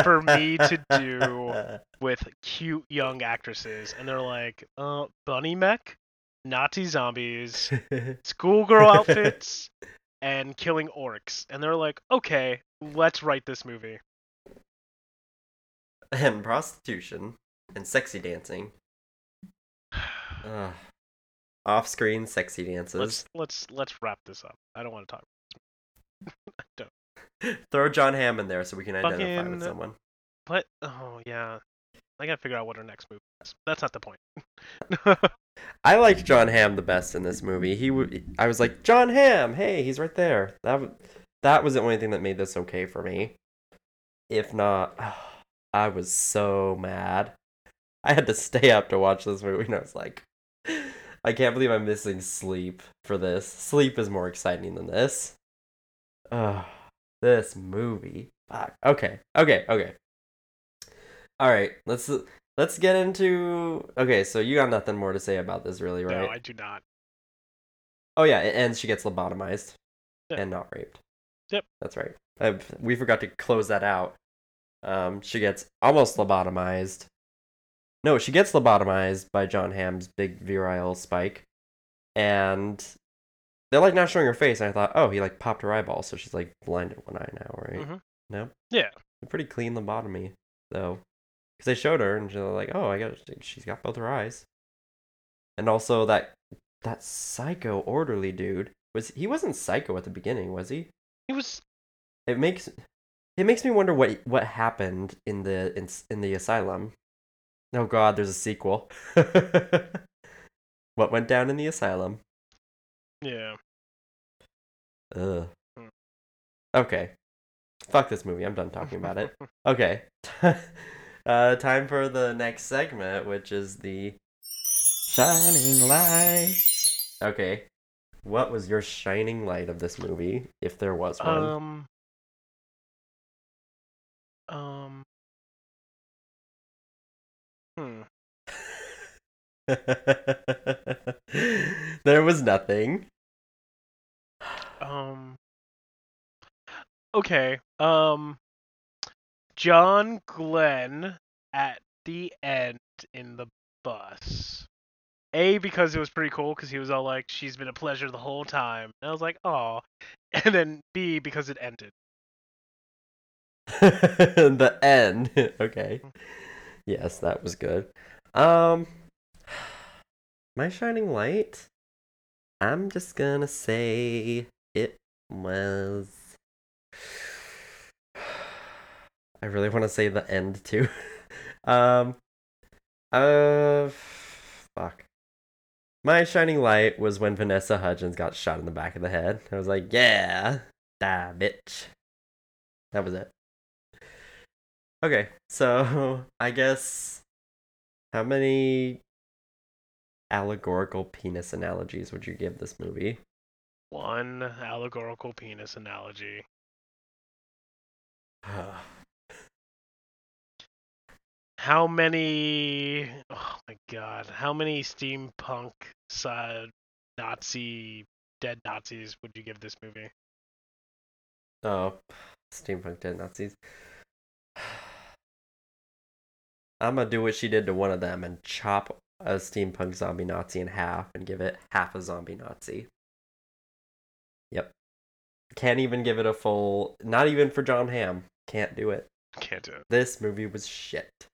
for me to do with cute young actresses?" And they're like, "Uh, bunny mech, Nazi zombies, schoolgirl outfits, and killing orcs." And they're like, "Okay, let's write this movie." and prostitution and sexy dancing. Ugh. Off-screen sexy dances. Let's let's let's wrap this up. I don't want to talk. I don't. Throw Jon Hamm in there so we can identify with someone. But Oh yeah, I gotta figure out what our next movie is. That's not the point. I liked Jon Hamm the best in this movie. He, w- I was like, Jon Hamm, hey, he's right there. That, w- that was the only thing that made this okay for me. If not, I was so mad. I had to stay up to watch this movie, and I was like, I can't believe I'm missing sleep for this. Sleep is more exciting than this. Ugh, this movie. Fuck. Okay, okay, okay. All right, let's let's get into. Okay, so you got nothing more to say about this, really, right? No, I do not. Oh yeah, it ends. She gets lobotomized Yeah. and not raped. Yep. That's right. I, we forgot to close that out. Um, she gets almost lobotomized. No, she gets lobotomized by Jon Hamm's big virile spike, and they're like not showing her face. And I thought, oh, he like popped her eyeball, so she's like blinded one eye now, right? Mhm. No. Yeah. A pretty clean lobotomy, though, because they showed her and she's like, oh, I got, she's got both her eyes, and also that that psycho orderly dude was he wasn't psycho at the beginning, was he? He was It makes it makes me wonder what what happened in the in, in the asylum. Oh God, there's a sequel. what went down in the asylum? yeah. Ugh. Hmm. Okay. Fuck this movie. I'm done talking about it. Okay. uh, time for the next segment, which is the shining light. Okay. What was your shining light of this movie, if there was one? Um. Um. Hmm. there was nothing. Um. Okay. Um. John Glenn at the end in the bus. A because it was pretty cool because he was all like, "She's been a pleasure the whole time," and I was like, "Oh," and then B because it ended. the end. okay. Yes, that was good. Um My shining light. I'm just gonna say it was I really want to say the end too. um uh fuck. My shining light was when Vanessa Hudgens got shot in the back of the head. I was like, yeah, die bitch. That was it. Okay, so I guess how many allegorical penis analogies would you give this movie? One allegorical penis analogy. How many? Oh my god! How many steampunk uh, Nazi dead Nazis would you give this movie? oh, steampunk dead Nazis. I'm gonna do what she did to one of them and chop a steampunk zombie Nazi in half and give it half a zombie Nazi. Yep. Can't even give it a full. Not even for Jon Hamm. Can't do it. Can't do it. This movie was shit.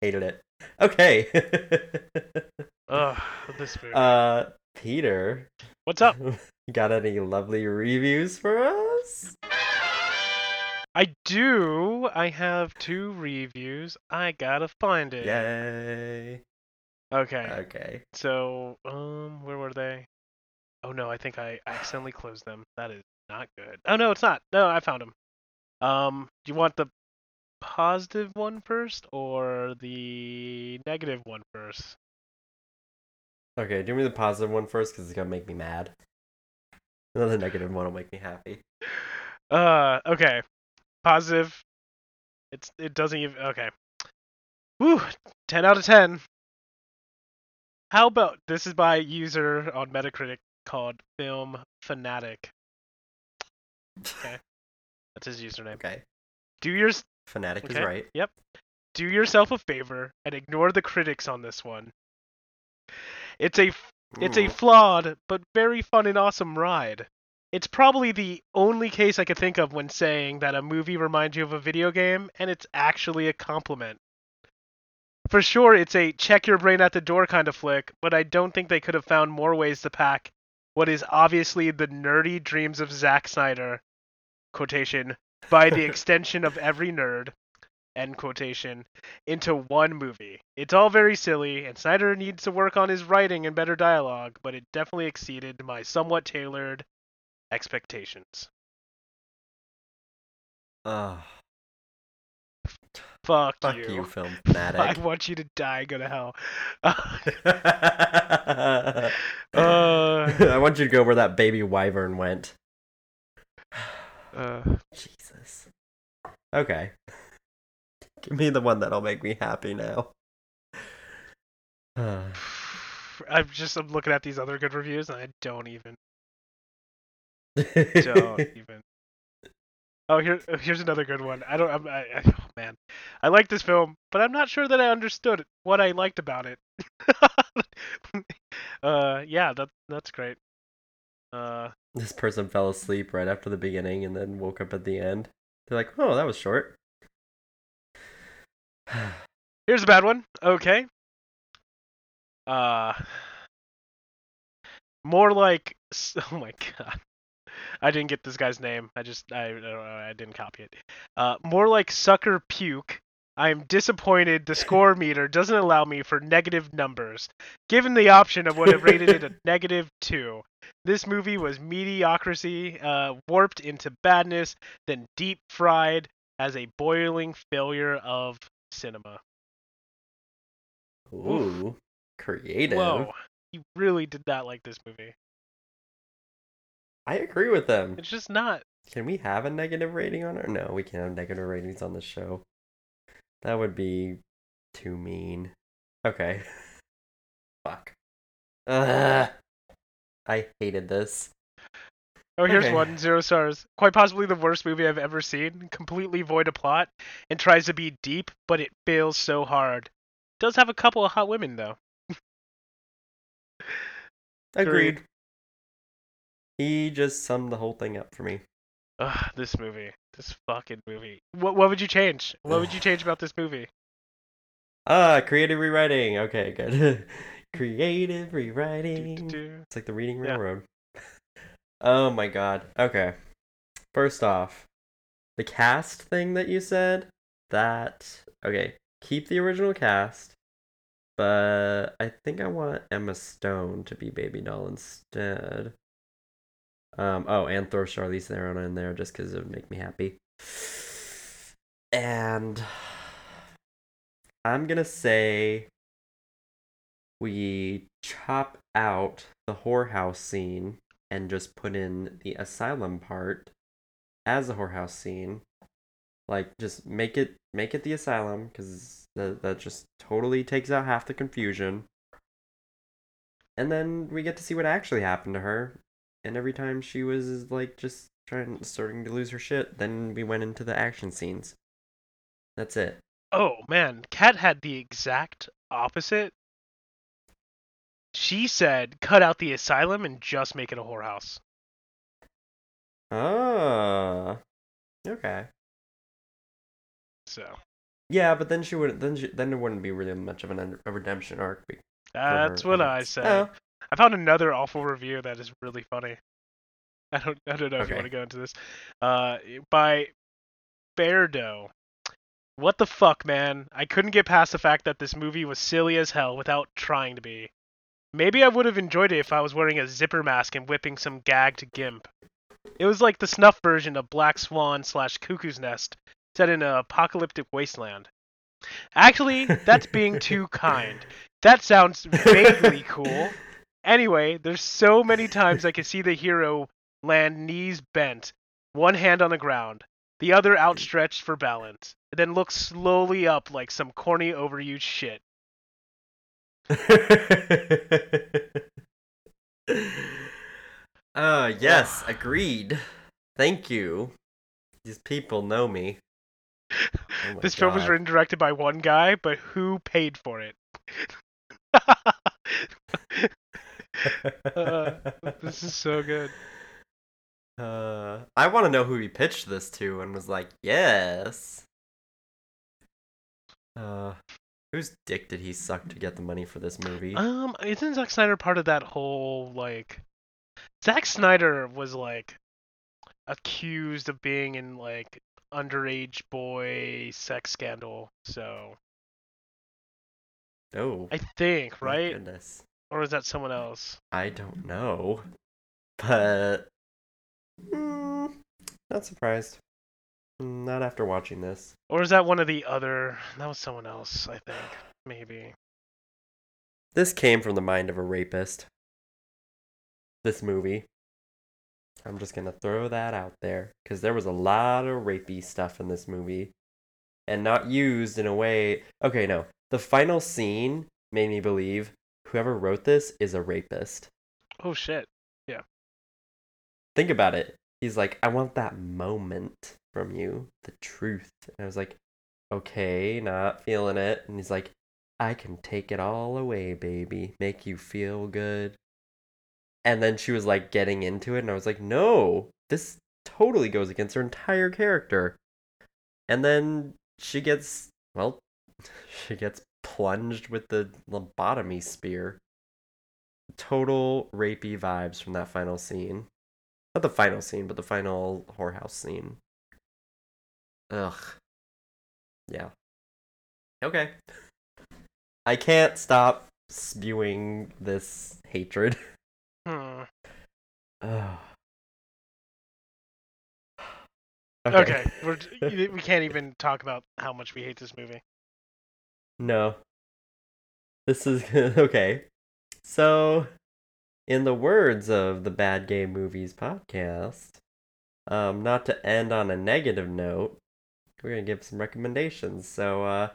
Hated it. Okay. Ugh, this movie. uh, Peter, What's up? got any lovely reviews for us? I do. I have two reviews. I gotta find it. Yay. Okay. Okay. So, um, where were they? Oh no, I think I accidentally closed them. That is not good. Oh no, it's not. No, I found them. Um, do you want the positive one first or the negative one first? Okay, do me the positive one first because it's gonna make me mad. The negative one will make me happy. Uh, okay. Positive. It's it doesn't even okay. Woo, ten out of ten. How about this is by a user on Metacritic called Film Fanatic. Okay, that's his username. Okay. Do your Fanatic is right. Yep. Do yourself a favor and ignore the critics on this one. It's a it's a hmm. flawed but very fun and awesome ride. It's probably the only case I could think of when saying that a movie reminds you of a video game, and it's actually a compliment. For sure, it's a check your brain at the door kind of flick, but I don't think they could have found more ways to pack what is obviously the nerdy dreams of Zack Snyder, quotation, by the extension of every nerd, end quotation, into one movie. It's all very silly, and Snyder needs to work on his writing and better dialogue, but it definitely exceeded my somewhat tailored expectations. Ugh. Fuck, fuck you. you, film I want you to die, go to hell. uh. I want you to go where that baby wyvern went. uh. Okay. Give me the one that'll make me happy now. I'm just I'm looking at these other good reviews, and I don't even don't even. Oh, here here's another good one. I don't. I'm, I, I, oh man, I like this film, but I'm not sure that I understood what I liked about it. uh, yeah, that that's great. Uh, this person fell asleep right after the beginning and then woke up at the end. They're like, oh, that was short. here's a bad one. Okay. Uh, more like. Oh my god. I didn't get this guy's name. I just I I I didn't copy it. Uh, more like sucker puke. I'm disappointed the score meter doesn't allow me for negative numbers. Given the option, I would have rated it a negative two. This movie was mediocrity, uh, warped into badness, then deep fried as a boiling failure of cinema. Ooh, creative. Whoa, he really did not like this movie. I agree with them. It's just not. Can we have a negative rating on it? No, we can't have negative ratings on the show. That would be too mean. Okay. Fuck. Ugh. I hated this. Oh, here's Okay. one zero stars. Quite possibly the worst movie I've ever seen. Completely void of plot and tries to be deep, but it fails so hard. Does have a couple of hot women though. Agreed. Agreed. He just summed the whole thing up for me. Ugh, this movie, this fucking movie. What what would you change? What would you change about this movie? Ah, creative rewriting. Okay, good. creative rewriting. do, do. It's like the Reading Yeah. Railroad. oh my god. Okay. First off, the cast thing that you said, that okay, keep the original cast, but I think I want Emma Stone to be Baby Doll instead. Um oh, and throw Charlize Theron in there just because it would make me happy. And I'm gonna say we chop out the whorehouse scene and just put in the asylum part as a whorehouse scene. Like just make it make it the asylum because that that just totally takes out half the confusion. And then we get to see what actually happened to her. And every time she was like just trying starting to lose her shit. Then we went into the action scenes. That's it. Oh man, Kat had the exact opposite. She said, "Cut out the asylum and just make it a whorehouse." Ah. Okay. So Yeah, but then she would then she, then there wouldn't be really much of an, a redemption arc. that's her, what I say. Oh. I found another awful review that is really funny. I don't I don't know if you want to go into this. Uh, by Beardo. What the fuck, man? I couldn't get past the fact that this movie was silly as hell without trying to be. Maybe I would have enjoyed it if I was wearing a zipper mask and whipping some gag to Gimp. It was like the snuff version of Black Swan slash Cuckoo's Nest, set in an apocalyptic wasteland. Actually, that's being too kind. That sounds vaguely cool. Anyway, there's so many times I can see the hero land knees bent, one hand on the ground, the other outstretched for balance, and then look slowly up like some corny overused shit. uh yes, agreed. Thank you. These people know me. Oh this film was written and directed by one guy, but who paid for it? Uh, this is so good. Uh, I want to know who he pitched this to and was like, yes. Uh, whose dick did he suck to get the money for this movie? Um, isn't Zack Snyder part of that whole like? Zack Snyder was like accused of being in like underage boy sex scandal. So oh, I think my right, goodness. Or is that someone else? I don't know, but mm, not surprised. Not after watching this. Or is that one of the other? That was someone else. I think maybe. This came from the mind of a rapist. This movie. I'm just gonna throw that out there because there was a lot of rapey stuff in this movie, and not used in a way. Okay, no. The final scene made me believe whoever wrote this is a rapist. Oh shit. Yeah. Think about it. He's like, I want that moment from you, the truth. And I was like, okay, not feeling it. And he's like, I can take it all away, baby. Make you feel good. And then she was like getting into it, and I was like, no, this totally goes against her entire character. And then she gets, well, she gets plunged with the lobotomy spear. Total rapey vibes from that final scene. Not the final scene, but the final whorehouse scene. Ugh. Yeah. Okay. I can't stop spewing this hatred. Hmm. Ugh. Okay, we're we can't even talk about how much we hate this movie. No. This is okay. So, in the words of the Bad Game Movies podcast, um, not to end on a negative note, we're gonna give some recommendations. So, uh,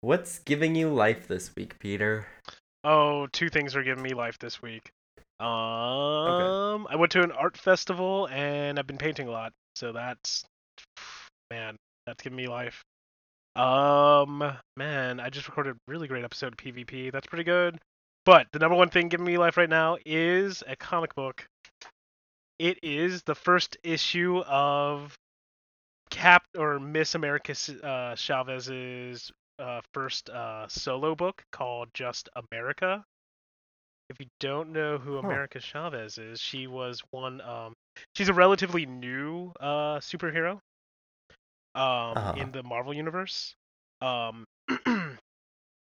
what's giving you life this week, Peter? Oh, two things are giving me life this week. Um, I went to an art festival and I've been painting a lot, so that's man, that's giving me life. Um, man, I just recorded a really great episode of PvP. That's pretty good. But the number one thing giving me life right now is a comic book. It is the first issue of Cap or Miss America uh, Chavez's uh, first uh, solo book called Just America. If you don't know who Huh. America Chavez is, she was one. Um, she's a relatively new uh, superhero um, Uh-huh. in the Marvel universe. Um,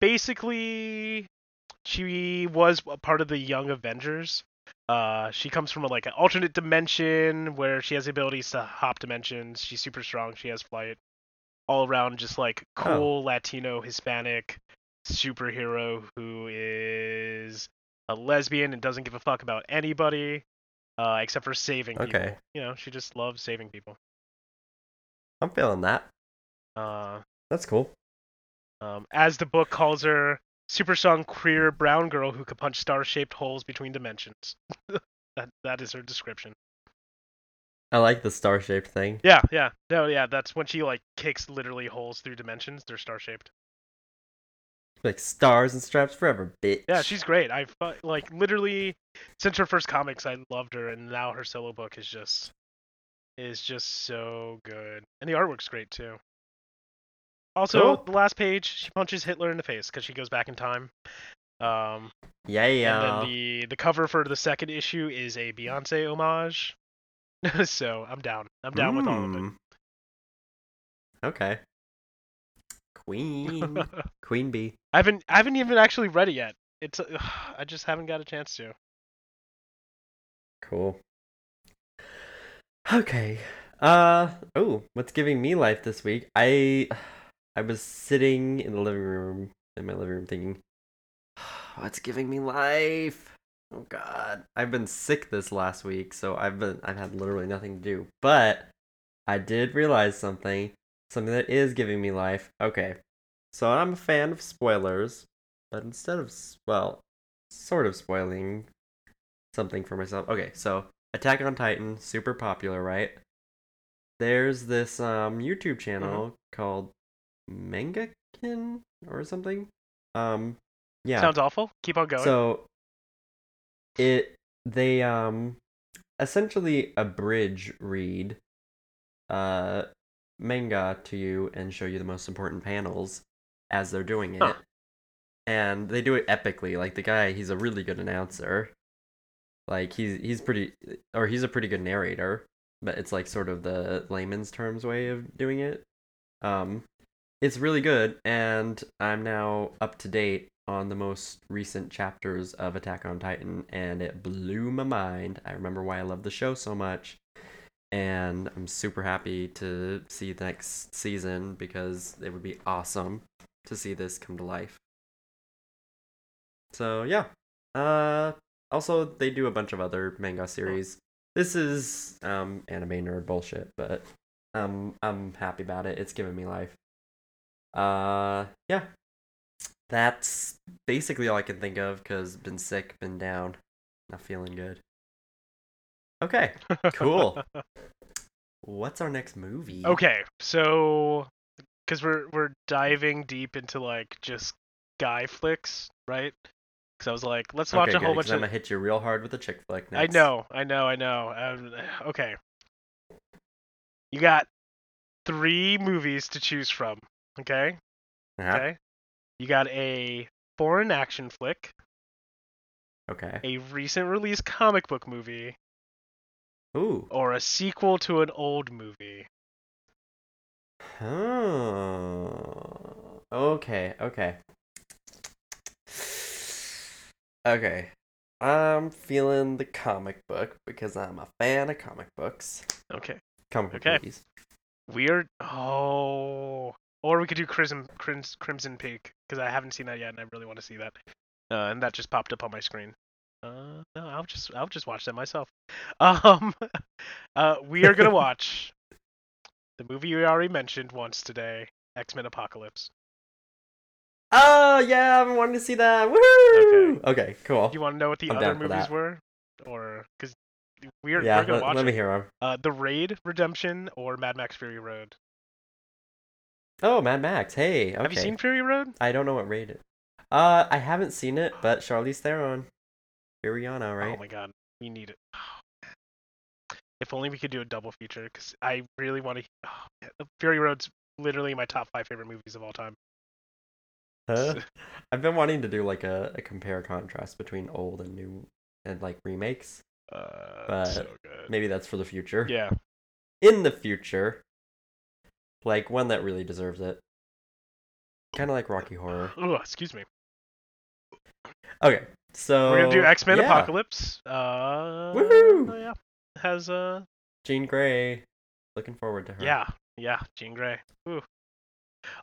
basically, she was a part of the Young Avengers. Uh, she comes from a, like an alternate dimension where she has the abilities to hop dimensions. She's super strong. She has flight. All around, just like Oh. cool Latino Hispanic superhero who is a lesbian and doesn't give a fuck about anybody, uh, except for saving people. Okay. You know, she just loves saving people. I'm feeling that. Uh, That's cool. um, as the book calls her, super strong queer brown girl who could punch star-shaped holes between dimensions. that that is her description. I like the star shaped thing. Yeah, yeah. No, yeah, that's when she like kicks literally holes through dimensions. They're star shaped. Like stars and straps forever, bitch. Yeah, she's great. I like literally since her first comics, I loved her, and now her solo book is just is just so good, and the artwork's great too. Also, Cool. the last page, she punches Hitler in the face because she goes back in time. Um, yeah, and yeah. then the the cover for the second issue is a Beyonce homage. so I'm down. I'm down with all of it. Mm. Okay. Queen, Queen Bee. I haven't I haven't even actually read it yet. It's uh, I just haven't got a chance to. Cool. Okay. Uh oh, what's giving me life this week? I I was sitting in the living room in my living room thinking what's giving me life? Oh god. I've been sick this last week, so I've been I've had literally nothing to do. But I did realize something, something that is giving me life. Okay. So I'm a fan of spoilers, but instead of well, sort of spoiling something for myself. Okay, so Attack on Titan, super popular, right? There's this um YouTube channel called Mangakin or something. Um yeah. Sounds awful. Keep on going. So it they um essentially abridge read uh manga to you and show you the most important panels as they're doing it. Huh. And they do it epically. Like the guy, he's a really good announcer. Like he's he's pretty or he's a pretty good narrator, but it's like sort of the layman's terms way of doing it. Um it's really good and I'm now up to date on the most recent chapters of Attack on Titan and it blew my mind. I remember why I love the show so much and I'm super happy to see the next season because it would be awesome to see this come to life. So yeah. Uh also they do a bunch of other manga series. This is um anime nerd bullshit, but um I'm happy about it. It's giving me life. Uh yeah. That's basically all I can think of cuz been sick, been down, not feeling good. Okay. Cool. What's our next movie? okay, so because we're we're diving deep into like just guy flicks, right? Because I was like, let's watch okay, a whole good, 'cause bunch I'm gonna hit you real hard with a chick flick. I know, I know, I know. Um, okay, you got three movies to choose from. Okay, Uh-huh. okay. You got a foreign action flick, Okay. a recent release comic book movie, Ooh. or a sequel to an old movie. Oh. Okay. Okay. Okay. I'm feeling the comic book because I'm a fan of comic books. Okay. Comic book Okay. movies. Weird. Oh. Or we could do Crimson Crims, Crimson Peak because I haven't seen that yet and I really want to see that. Uh, and that just popped up on my screen. Uh, no, I'll just I'll just watch that myself. Um, uh, we are gonna watch the movie we already mentioned once today, X Men Apocalypse. Oh yeah, I've been wanting to see that. Woohoo! Okay. cool. Do you want to know what the I'm other movies were, or because we're yeah, we're gonna let, watch let me hear them. Uh, The Raid, Redemption, or Mad Max Fury Road. Oh, Mad Max. Hey. Okay. Have you seen Fury Road? I don't know what raid it. Uh, I haven't seen it, but Charlize Theron, Ariana, right? Oh my god, we need it. If only we could do a double feature, because I really want to. Oh, man, Fury Road's literally my top five favorite movies of all time. Huh? I've been wanting to do like a, a compare contrast between old and new and like remakes. Uh, But so. Maybe that's for the future. Yeah. In the future, like one that really deserves it. Kind of like Rocky Horror. Oh, excuse me. Okay, so We're gonna do X Men yeah, Apocalypse. Uh, Woohoo! Yeah. Has uh. Jean Grey. Looking forward to her. Yeah. Yeah. Jean Grey. Ooh.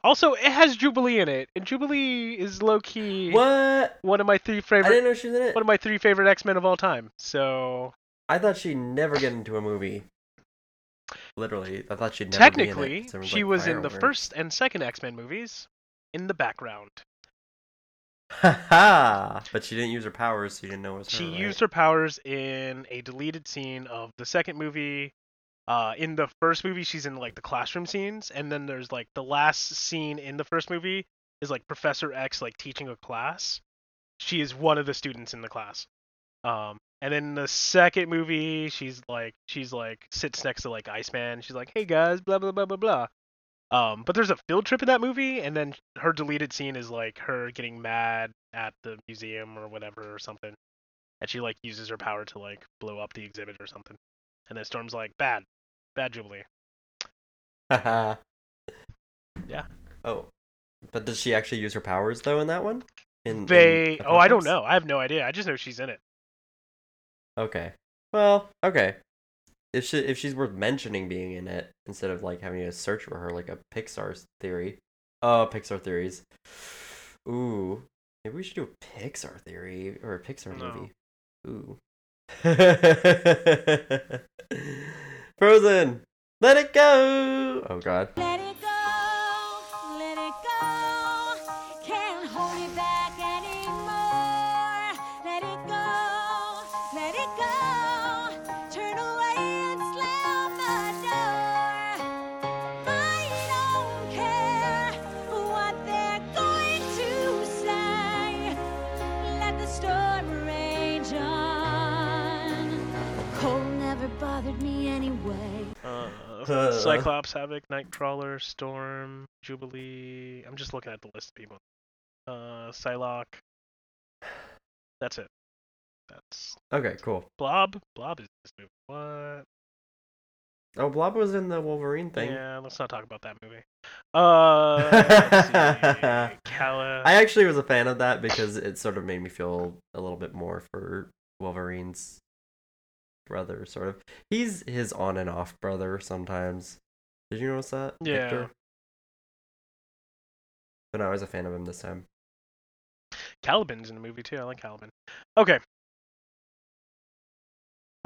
Also, it has Jubilee in it, and Jubilee is low key What? one of my three favorite. I didn't know she was in it. one of my three favorite X Men of all time. So I thought she'd never get into a movie. Literally, I thought she'd never be in technically, it. so everyone's she like, was in the over." first and second X Men movies, in the background. Haha! but she didn't use her powers, so you didn't know it was her. She right? used her powers in a deleted scene of the second movie Uh, in the first movie, she's in like the classroom scenes, and then there's like the last scene in the first movie is like Professor X like teaching a class. She is one of the students in the class. Um, and then the second movie, she's like she's like sits next to like Iceman. She's like, "Hey guys, blah blah blah blah blah." Um, but there's a field trip in that movie, and then her deleted scene is like her getting mad at the museum or whatever or something, and she like uses her power to like blow up the exhibit or something. And then Storm's like, "Bad, bad Jubilee." Haha. Yeah. Oh, but does she actually use her powers though in that one? In, in They oh I don't know. I have no idea. I just know she's in it. Okay. Well, okay. If she if she's worth mentioning being in it instead of like having to search for her like a Pixar theory. Oh, Pixar theories. Ooh, maybe we should do a Pixar theory or a Pixar No. movie. Ooh. Frozen. Let it go. Oh God. Cyclops, Havoc, Nightcrawler, Storm, Jubilee. I'm just looking at the list of people. Uh, Psylocke. That's it. That's Okay, cool. Blob. Blob is this movie. What? Oh, Blob was in the Wolverine thing. Yeah, let's not talk about that movie. Uh. Calla. I actually was a fan of that because it sort of made me feel a little bit more for Wolverine's brother, sort of. He's his on and off brother sometimes. Did you notice that? Yeah. Victor? But no, I was a fan of him this time. Caliban's in the movie too. I like Caliban. Okay.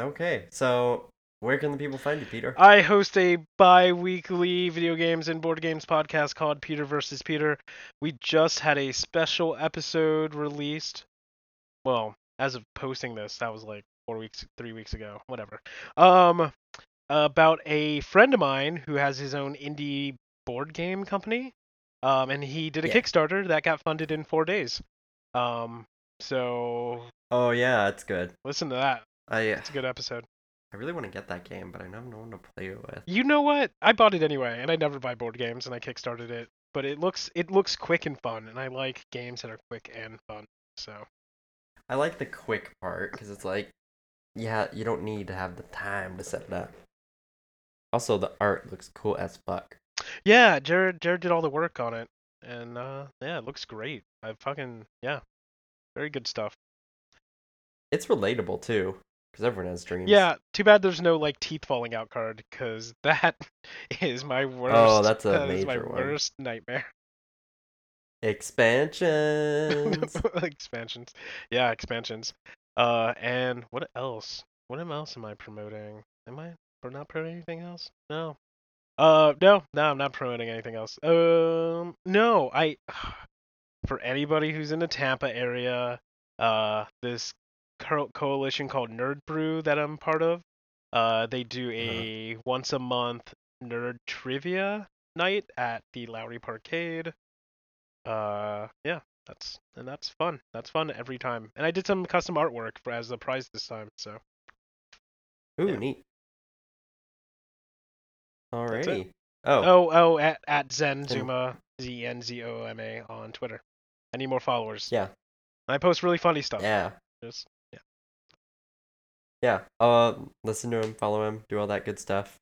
Okay, so where can the people find you, Peter? I host a bi-weekly video games and board games podcast called Peter versus Peter. We just had a special episode released. Well, as of posting this, that was like four weeks, three weeks ago, whatever. Um, about a friend of mine who has his own indie board game company. Um, and he did a Yeah. Kickstarter that got funded in four days. Um, so Oh yeah, it's good. listen to that. I It's a good episode. I really want to get that game, but I don't have no one to play it with. You know what? I bought it anyway, and I never buy board games, and I kickstarted it. But it looks it looks quick and fun, and I like games that are quick and fun. So I like the quick part because it's like, yeah, you don't need to have the time to set it up. Also, the art looks cool as fuck. yeah, Jared Jared did all the work on it, and uh, yeah, it looks great. I fucking yeah, very good stuff. It's relatable too, because everyone has dreams. Yeah, too bad there's no like teeth falling out card, because that is my worst. Oh, that's a that is my major one. worst nightmare. Expansions. expansions. Yeah, expansions. Uh, and what else? What else am I promoting? Am I not promoting anything else? No. Uh, no, no, I'm not promoting anything else. Um, no, I. For anybody who's in the Tampa area, uh, this co- coalition called Nerd Brew that I'm part of, uh, they do a once a month nerd trivia night at the Lowry Parkade. Uh, yeah, that's and that's fun. That's fun every time. And I did some custom artwork for as a prize this time. So Ooh, Yeah. neat. Alrighty. Oh, oh oh at at Zen Zuma Z N Z O M A on Twitter. I need more followers. yeah, I post really funny stuff. yeah, Just yeah. yeah. Uh, listen to him, follow him, do all that good stuff.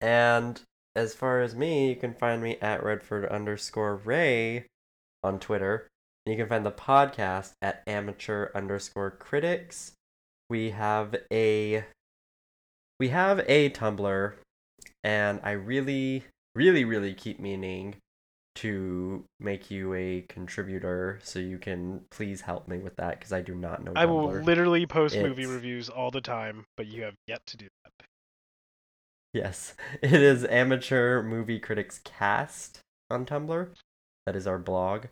And as far as me, you can find me at Redford underscore Ray on Twitter. And you can find the podcast at amateur underscore critics. We have a we have a Tumblr, and I really, really, really keep meaning to make you a contributor so you can please help me with that because I do not know I will literally post movie reviews all the time, but you have yet to do that. Yes, it is Amateur Movie Critics Cast on Tumblr. That is our blog,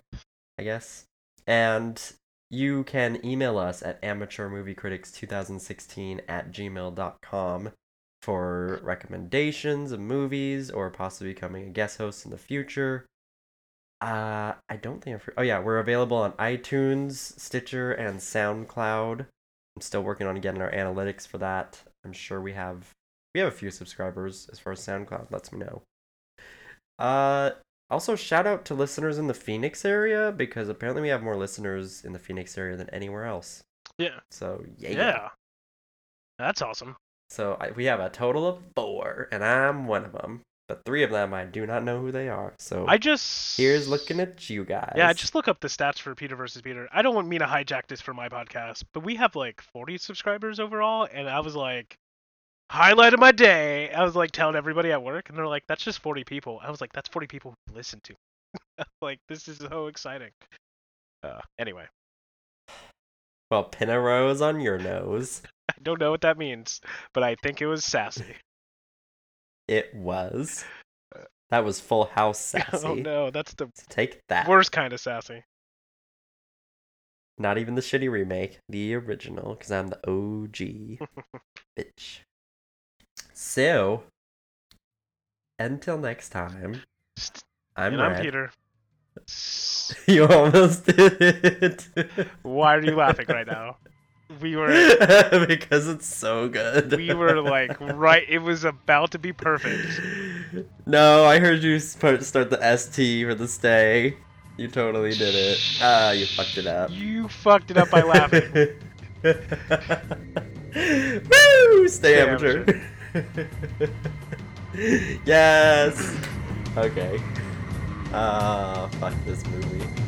I guess. And you can email us at amateurmoviecritics2016 at gmail.com. for recommendations of movies or possibly becoming a guest host in the future. Uh, I don't think I've. Oh yeah, we're available on iTunes, Stitcher, and SoundCloud. I'm still working on getting our analytics for that. I'm sure we have we have a few subscribers as far as SoundCloud lets me know. Uh, also shout out to listeners in the Phoenix area because apparently we have more listeners in the Phoenix area than anywhere else. Yeah. So yeah. Yeah. That's awesome. So I, we have a total of four, and I'm one of them. But three of them I do not know who they are. So I just here's looking at you guys. Yeah, just look up the stats for Peter versus Peter. I don't want me to hijack this for my podcast, but we have like 40 subscribers overall, and I was like, highlight of my day. I was like telling everybody at work, and they're like, that's just 40 people. I was like, that's 40 people who listen to. me." like, this is so exciting. Uh, anyway, well, pin a rose on your nose. I don't know what that means, but I think it was sassy. It was. That was Full House sassy. oh no, that's the take that. worst kind of sassy. Not even the shitty remake, the original, because I'm the OG bitch. So, until next time, I'm and I'm. Peter. you almost did it. Why are you laughing right now? We were because it's so good. we were like right. It was about to be perfect. No, I heard you start the ST for the stay. You totally did it. Ah, you fucked it up. You fucked it up by laughing. Woo! Stay Stay amateur. yes. Okay. Ah, fuck this movie.